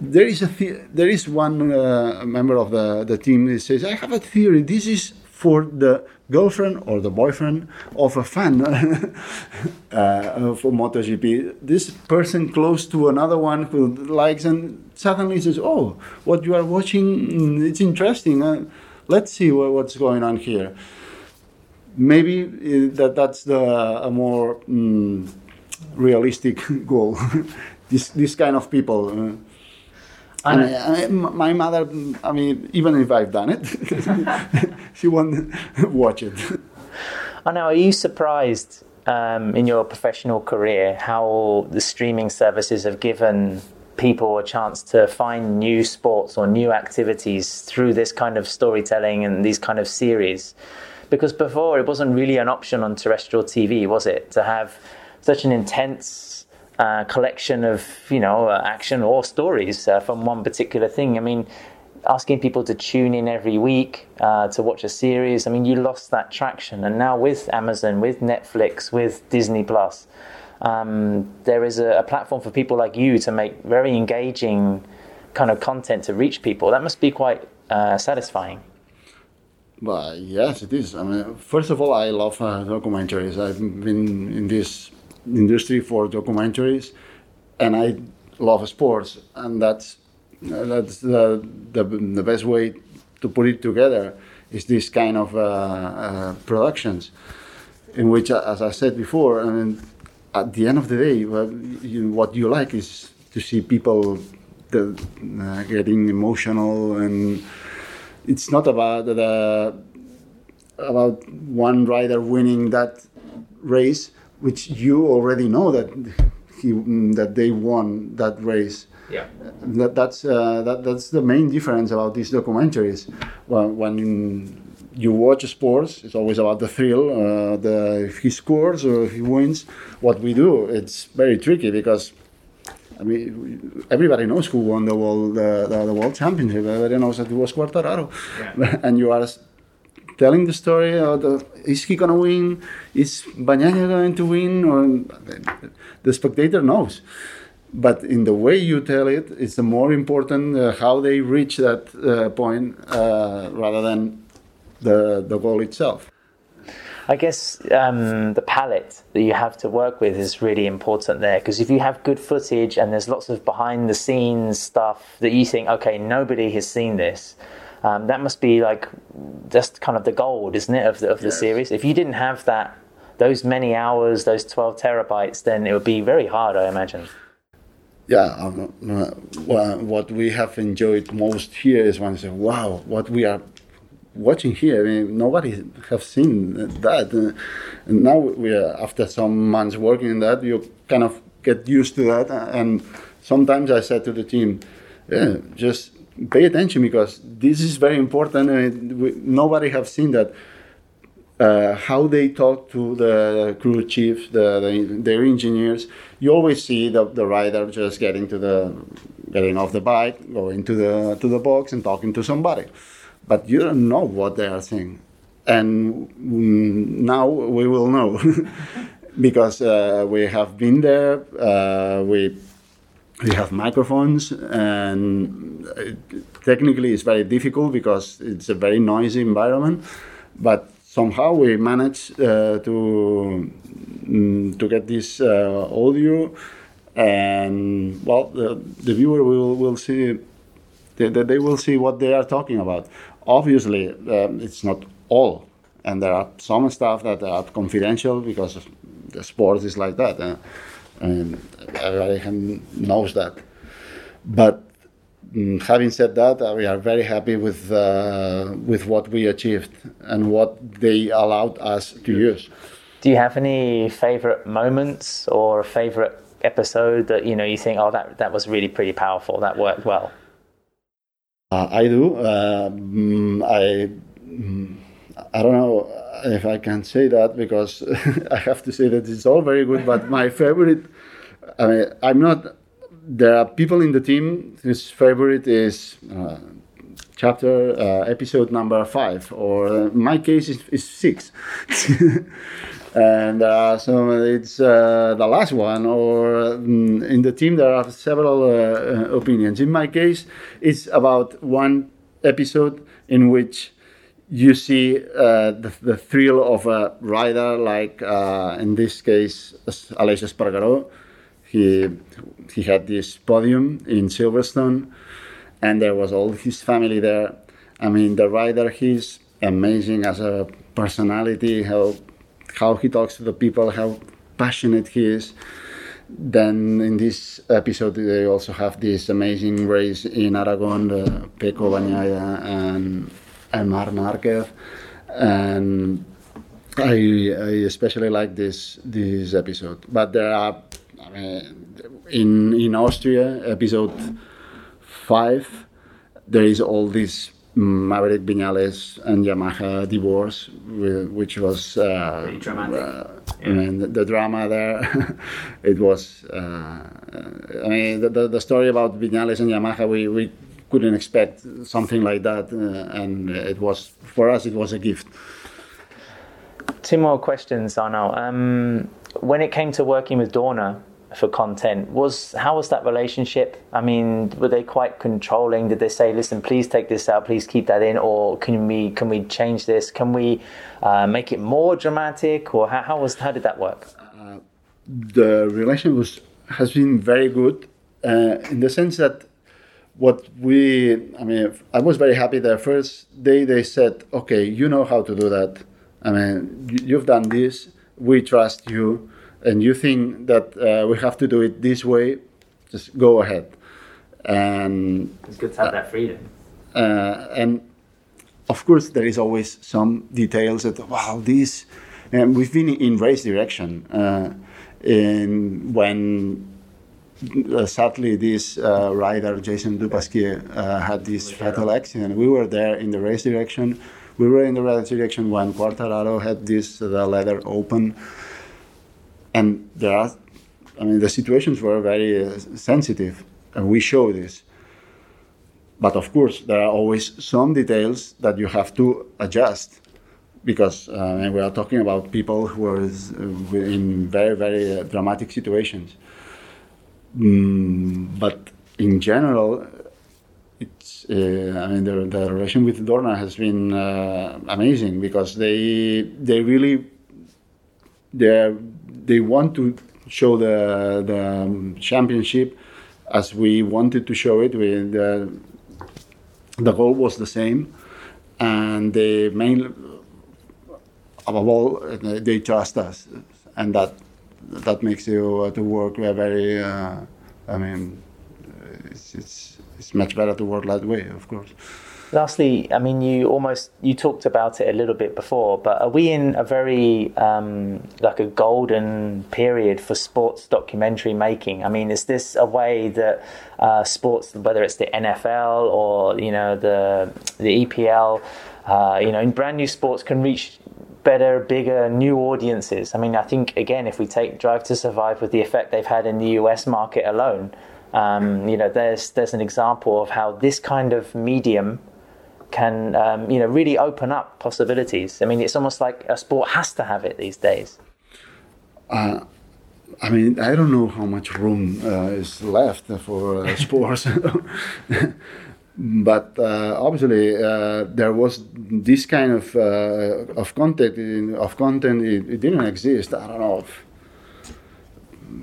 There is a there is one uh, member of the, the team that says, "I have a theory. This is for the girlfriend or the boyfriend of a fan uh, MotoGP. This person close to another one who likes and suddenly says, "Oh, what you are watching? Mm, it's interesting. Uh, let's see what, what's going on here." Maybe uh, that that's the a more um, realistic goal. this this kind of people. Uh, I I my mother, I mean, even if I've done it, she won't watch it. I know. Are you surprised um, in your professional career how the streaming services have given people a chance to find new sports or new activities through this kind of storytelling and these kind of series? Because before it wasn't really an option on terrestrial TV, was it? To have such an intense collection of you know action or stories uh, from one particular thing. I mean, asking people to tune in every week uh, to watch a series. I mean, you lost that traction, and now with Amazon, with Netflix, with Disney Plus, um, there is a, a, platform for people like you to make very engaging kind of content to reach people. That must be quite uh, satisfying. Well, yes, it is. I mean, first of all, I love uh, documentaries. I've been in this industry for documentaries, and I love sports, and that's that's the, the, the best way to put it together is this kind of uh, uh, productions, in which, as I said before, I mean, at the end of the day, well, you, what you like is to see people the, uh, getting emotional, and it's not about the about one rider winning that race which you already know that he that they won that race. Yeah. That, that's uh, that, that's the main difference about these documentaries. Well, when you watch sports, it's always about the thrill. Uh, the if he scores or if he wins, what we do, it's very tricky because. I mean, everybody knows who won the world the, the world championship. Everybody knows that it was Quartararo, yeah. and you are telling the story the, is he going to win? Is Bagnaia going to win? Or the spectator knows. But in the way you tell it, it's the more important uh, how they reach that uh, point uh, rather than the, the goal itself. I guess um, the palette that you have to work with is really important there because if you have good footage and there's lots of behind the scenes stuff that you think, okay, nobody has seen this, um, that must be like just kind of the gold, isn't it, of the, of the yes. series? If you didn't have that, those many hours, those 12 terabytes, then it would be very hard, I imagine. Yeah, um, uh, what we have enjoyed most here is when I say, wow, what we are watching here. I mean, nobody have seen that. And now we are, after some months working in that, you kind of get used to that. And sometimes I said to the team, yeah, just pay attention because this is very important and we, nobody have seen that uh, how they talk to the crew chief, the, the, their engineers. You always see the, the rider just getting to the getting off the bike, going to the to the box and talking to somebody, but you don't know what they are saying, and mm, now we will know because uh, we have been there. Uh, we we have microphones and technically it's very difficult because it's a very noisy environment but somehow we managed uh, to mm, to get this uh, audio. And well the, the viewer will, will see they, they, will see what they are talking about. Obviously um, it's not all and there are some stuff that are confidential because the sport is like that uh, mean, everybody knows that. But mm, having said that, uh, we are very happy with uh, with what we achieved and what they allowed us to use. Do you have any favorite moments or a favorite episode that you know you think, oh, that that was really pretty powerful, that worked well? Uh, I do. Uh, mm, I mm, I don't know if I can say that because I have to say that it's all very good. But my favorite, I mean, I'm not. There are people in the team whose favorite is uh, chapter uh, episode number five, or uh, my case is, is six. and uh, so it's uh, the last one or um, in the team there are several uh, opinions in my case it's about one episode in which you see uh, the, the, thrill of a rider like uh, in this case Aleix Espargaró he he had this podium in Silverstone and there was all his family there I mean the rider he's amazing as a personality how how he talks to the people, how passionate he is. Then in this episode, they also have this amazing race in Aragon, the Pecco Bagnaia and, Marc Marquez. And I, I especially like this this episode. But there are, in in Austria, episode five, there is all this Maverick Viñales and Yamaha divorce, which was uh, dramatic. Uh, yeah. I mean, the, the, drama there. it was. Uh, I mean, the, the story about Viñales and Yamaha, we, we couldn't expect something like that, uh, and it was for us. It was a gift. Two more questions, Arnau. Um, when it came to working with Dorna, for content. Was how was that relationship? I mean were they quite controlling? Did they say listen please take this out please keep that in or can we can we change this? Can we uh, make it more dramatic or how, how was how did that work? Uh, the relation was has been very good uh, in the sense that what we i mean i was very happy the first day they said okay you know how to do that. I mean you've done this. We trust you and you think that uh, we have to do it this way, just go ahead. And it's good to have that freedom. Uh, and of course, there is always some details that wow, this. And we've been in race direction, uh, in when uh, sadly this uh, rider Jason Dupasquier uh, had this fatal accident. We were there in the race direction. We were in the race direction when Quartararo had this the leather open and there are, I mean, the situations were very uh, sensitive, and we show this. But of course, there are always some details that you have to adjust because uh, we are talking about people who are uh, in very, very uh, dramatic situations. Mm, but in general, it's, uh, I mean, the, the, relation with Dorna has been uh, amazing because they, they really, they're they want to show the the championship as we wanted to show it. With the the goal was the same, and the main above all they trust us, and that that makes you uh, to work very. Uh, I mean, it's, it's it's much better to work that way, of course. Lastly, I mean, you almost you talked about it a little bit before, but are we in a very um, like a golden period for sports documentary making? I mean, is this a way that uh, sports, whether it's the NFL or you know the the EPL, uh, you know, in brand new sports, can reach better, bigger, new audiences? I mean, I think again, if we take Drive to Survive with the effect they've had in the US market alone. Um, you know, there's there's an example of how this kind of medium can um, you know really open up possibilities. I mean, it's almost like a sport has to have it these days. Uh, I mean, I don't know how much room uh, is left for uh, sports, but uh, obviously uh, there was this kind of uh, of content in, of content. It, it, didn't exist. I don't know.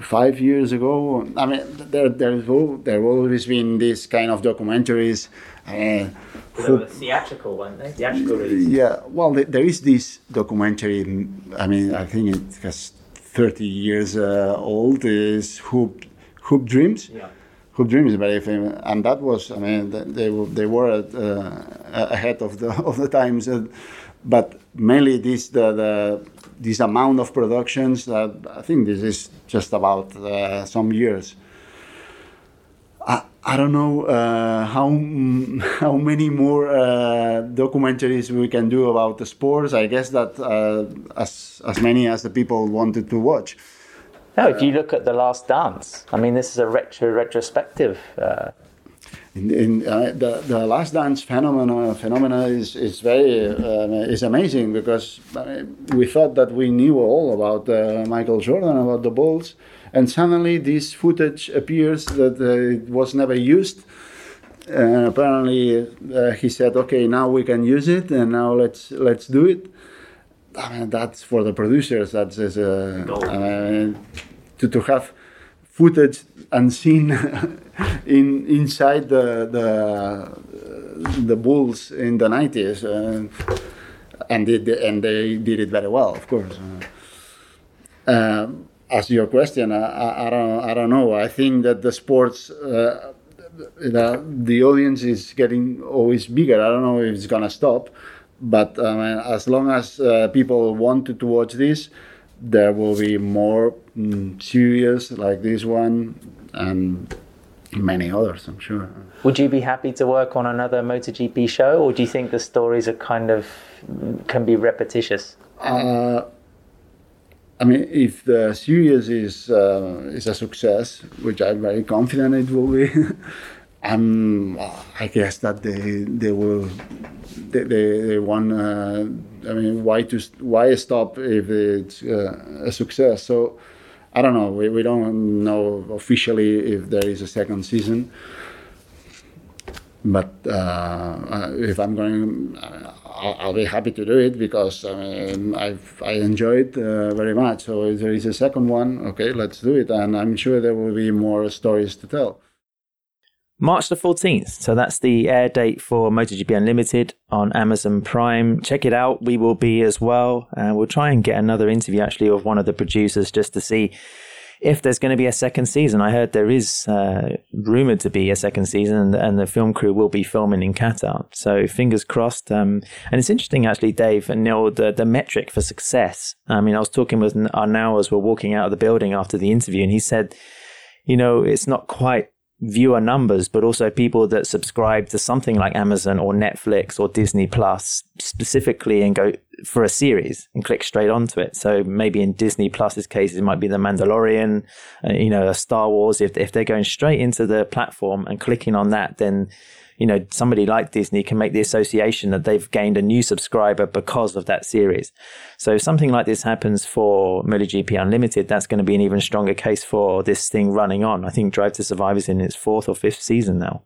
Five years ago, I mean, there there's there always been this kind of documentaries uh, who, theatrical, weren't they? Theatrical release. Yeah, well, there is this documentary. I mean, I think it has 30 years uh, old is Hoop Hoop Dreams. Yeah. Hoop Dreams is very famous, and that was I mean they were they were at, uh, ahead of the of the times, uh, but mainly this the, the this amount of productions that I think this is just about uh, some years. I, I don't know uh, how how many more uh, documentaries we can do about the sports. I guess that uh, as as many as the people wanted to watch. No, if you look at the Last Dance, I mean, this is a retro retrospective. Uh, in, in uh, the the Last Dance phenomena phenomena is is very uh, is amazing because I mean, we thought that we knew all about uh, Michael Jordan about the Bulls, and suddenly this footage appears that uh, it was never used. And apparently, uh, he said, "Okay, now we can use it, and now let's let's do it." I mean, that's for the producers. That's is, uh, to to have footage unseen in inside the the the Bulls in the nineties, uh, and they, and they did it very well, of course. Uh, as your question, I, I, don't I don't know. I think that the sports. Uh, the, the audience is getting always bigger. I don't know if it's gonna stop, but mean, as long as uh, people wanted to watch this, there will be more mm, series like this one and many others, I'm sure. Would you be happy to work on another MotoGP show, or do you think the stories are kind of can be repetitious? Uh, I mean, if the series is uh, is a success, which I'm very confident it will be, I'm, I guess that they they will they they, they want. Uh, I mean, why to why stop if it's uh, a success? So I don't know. We, we don't know officially if there is a second season. But uh, if I'm going, I'll, I'll, be happy to do it because I mean I've I enjoy it uh, very much. So if there is a second one, okay, let's do it, and I'm sure there will be more stories to tell. March the 14th. So that's the air date for MotoGP Unlimited on Amazon Prime. Check it out. We will be as well. And uh, we'll try and get another interview actually of one of the producers just to see if there's going to be a second season. I heard there is uh, rumored to be a second season and, and, the film crew will be filming in Qatar. So fingers crossed. Um, and it's interesting actually, Dave and Neil, the, the metric for success. I mean, I was talking with Arnau as we're walking out of the building after the interview and he said, you know, it's not quite viewer numbers, but also people that subscribe to something like Amazon or Netflix or Disney Plus specifically and go for a series and click straight onto it. So maybe in Disney Plus's case, it might be The Mandalorian, uh, you know, Star Wars. If, if they're going straight into the platform and clicking on that, then you know, somebody like Disney can make the association that they've gained a new subscriber because of that series. So if something like this happens for MotoGP Unlimited, that's going to be an even stronger case for this thing running on. I think Drive to Survive is in its fourth or fifth season now.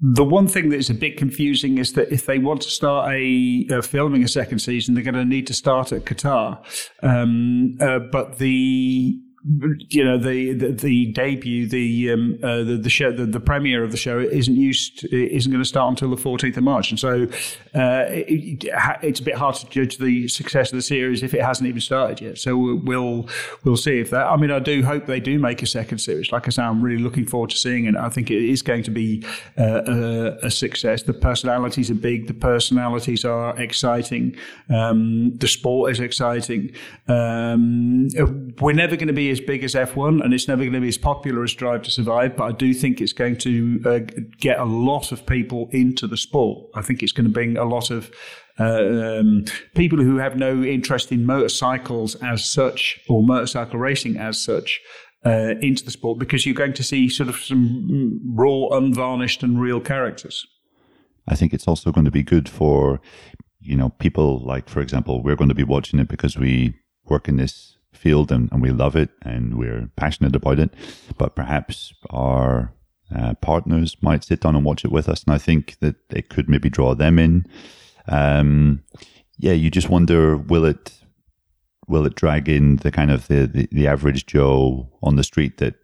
The one thing that is a bit confusing is that if they want to start a filming a second season, they're going to need to start at Qatar. Um, uh, but the you know the, the, the debut the um, uh, the, the show the, the premiere of the show isn't used isn't going to start until the 14th of March. And so uh, it, it's a bit hard to judge the success of the series if it hasn't even started yet. So we'll we'll see if that I mean I do hope they do make a second series. Like I say I'm really looking forward to seeing it. I think it is going to be uh, a, a, success. The personalities are big. The personalities are exciting. Um, the sport is exciting. Um, we're never going to be as big as F1 and it's never going to be as popular as Drive to Survive, but I do think it's going to uh, get a lot of people into the sport. I think it's going to bring a lot of uh, um, people who have no interest in motorcycles as such or motorcycle racing as such. Uh, into the sport because you're going to see sort of some raw, unvarnished, and real characters. I think it's also going to be good for, you know, people like, for example, we're going to be watching it because we work in this field and, and we love it and we're passionate about it. But perhaps our uh, partners might sit down and watch it with us. And I think that it could maybe draw them in. Um, yeah, you just wonder will it will it drag in the kind of the, the, the, average Joe on the street that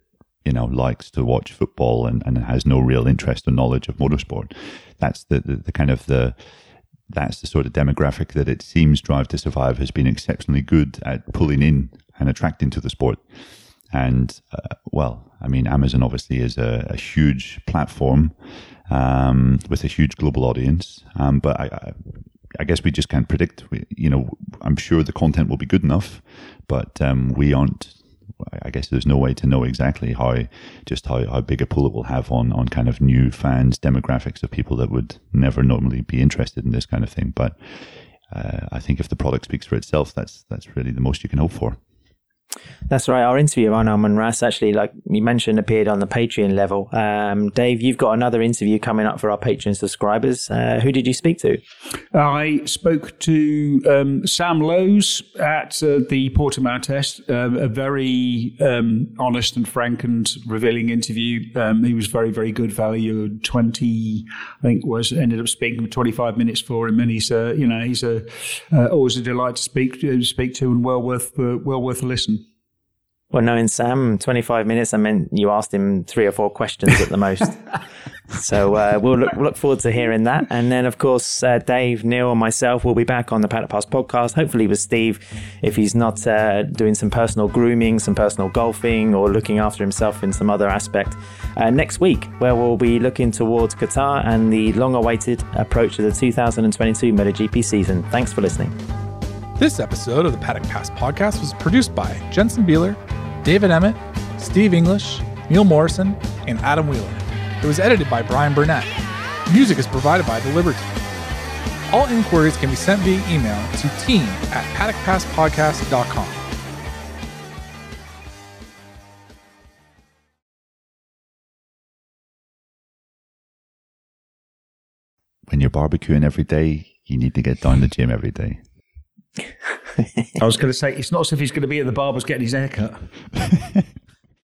you know likes to watch football and, and has no real interest or knowledge of motorsport? That's the, the, the kind of the that's the sort of demographic that it seems Drive to Survive has been exceptionally good at pulling in and attracting to the sport. And uh, well, I mean, Amazon obviously is a, a huge platform um, with a huge global audience. Um, but I, I, I, guess we just can't predict. We, you know, I'm sure the content will be good enough, but um, we aren't. I guess there's no way to know exactly how just how, how big a pull it will have on on kind of new fans, demographics of people that would never normally be interested in this kind of thing. But uh, I think if the product speaks for itself, that's that's really the most you can hope for. That's right. Our interview of Arnau Monras actually, like you mentioned, appeared on the Patreon level. Um, Dave, you've got another interview coming up for our Patreon subscribers. Uh, who did you speak to? I spoke to um, Sam Lowes at uh, the Portimao test. Um, a very um, honest and frank and revealing interview. Um, he was very, very good value. Twenty, I think, was ended up speaking for twenty five minutes for him, and he's you know, he's a uh, always a delight to speak to, speak to, and well worth uh, well worth a listen. Well, knowing Sam, 25 minutes, I meant you asked him three or four questions at the most. so uh, we'll look, look, forward to hearing that. And then, of course, uh, Dave, Neil, and myself will be back on the Paddock Pass podcast, hopefully with Steve, if he's not uh, doing some personal grooming, some personal golfing, or looking after himself in some other aspect uh, next week, where we'll be looking towards Qatar and the long awaited approach to the 2022 MotoGP season. Thanks for listening. This episode of the Paddock Pass podcast was produced by Jensen Beeler David Emmett, Steve English, Neil Morrison, and Adam Wheeler. It was edited by Brian Burnett. Music is provided by The Liberty. All inquiries can be sent via email to team at paddockpasspodcast.com. When you're barbecuing every day, you need to get down to the gym every day. I was going to say, it's not as if he's going to be at the barber's getting his hair cut.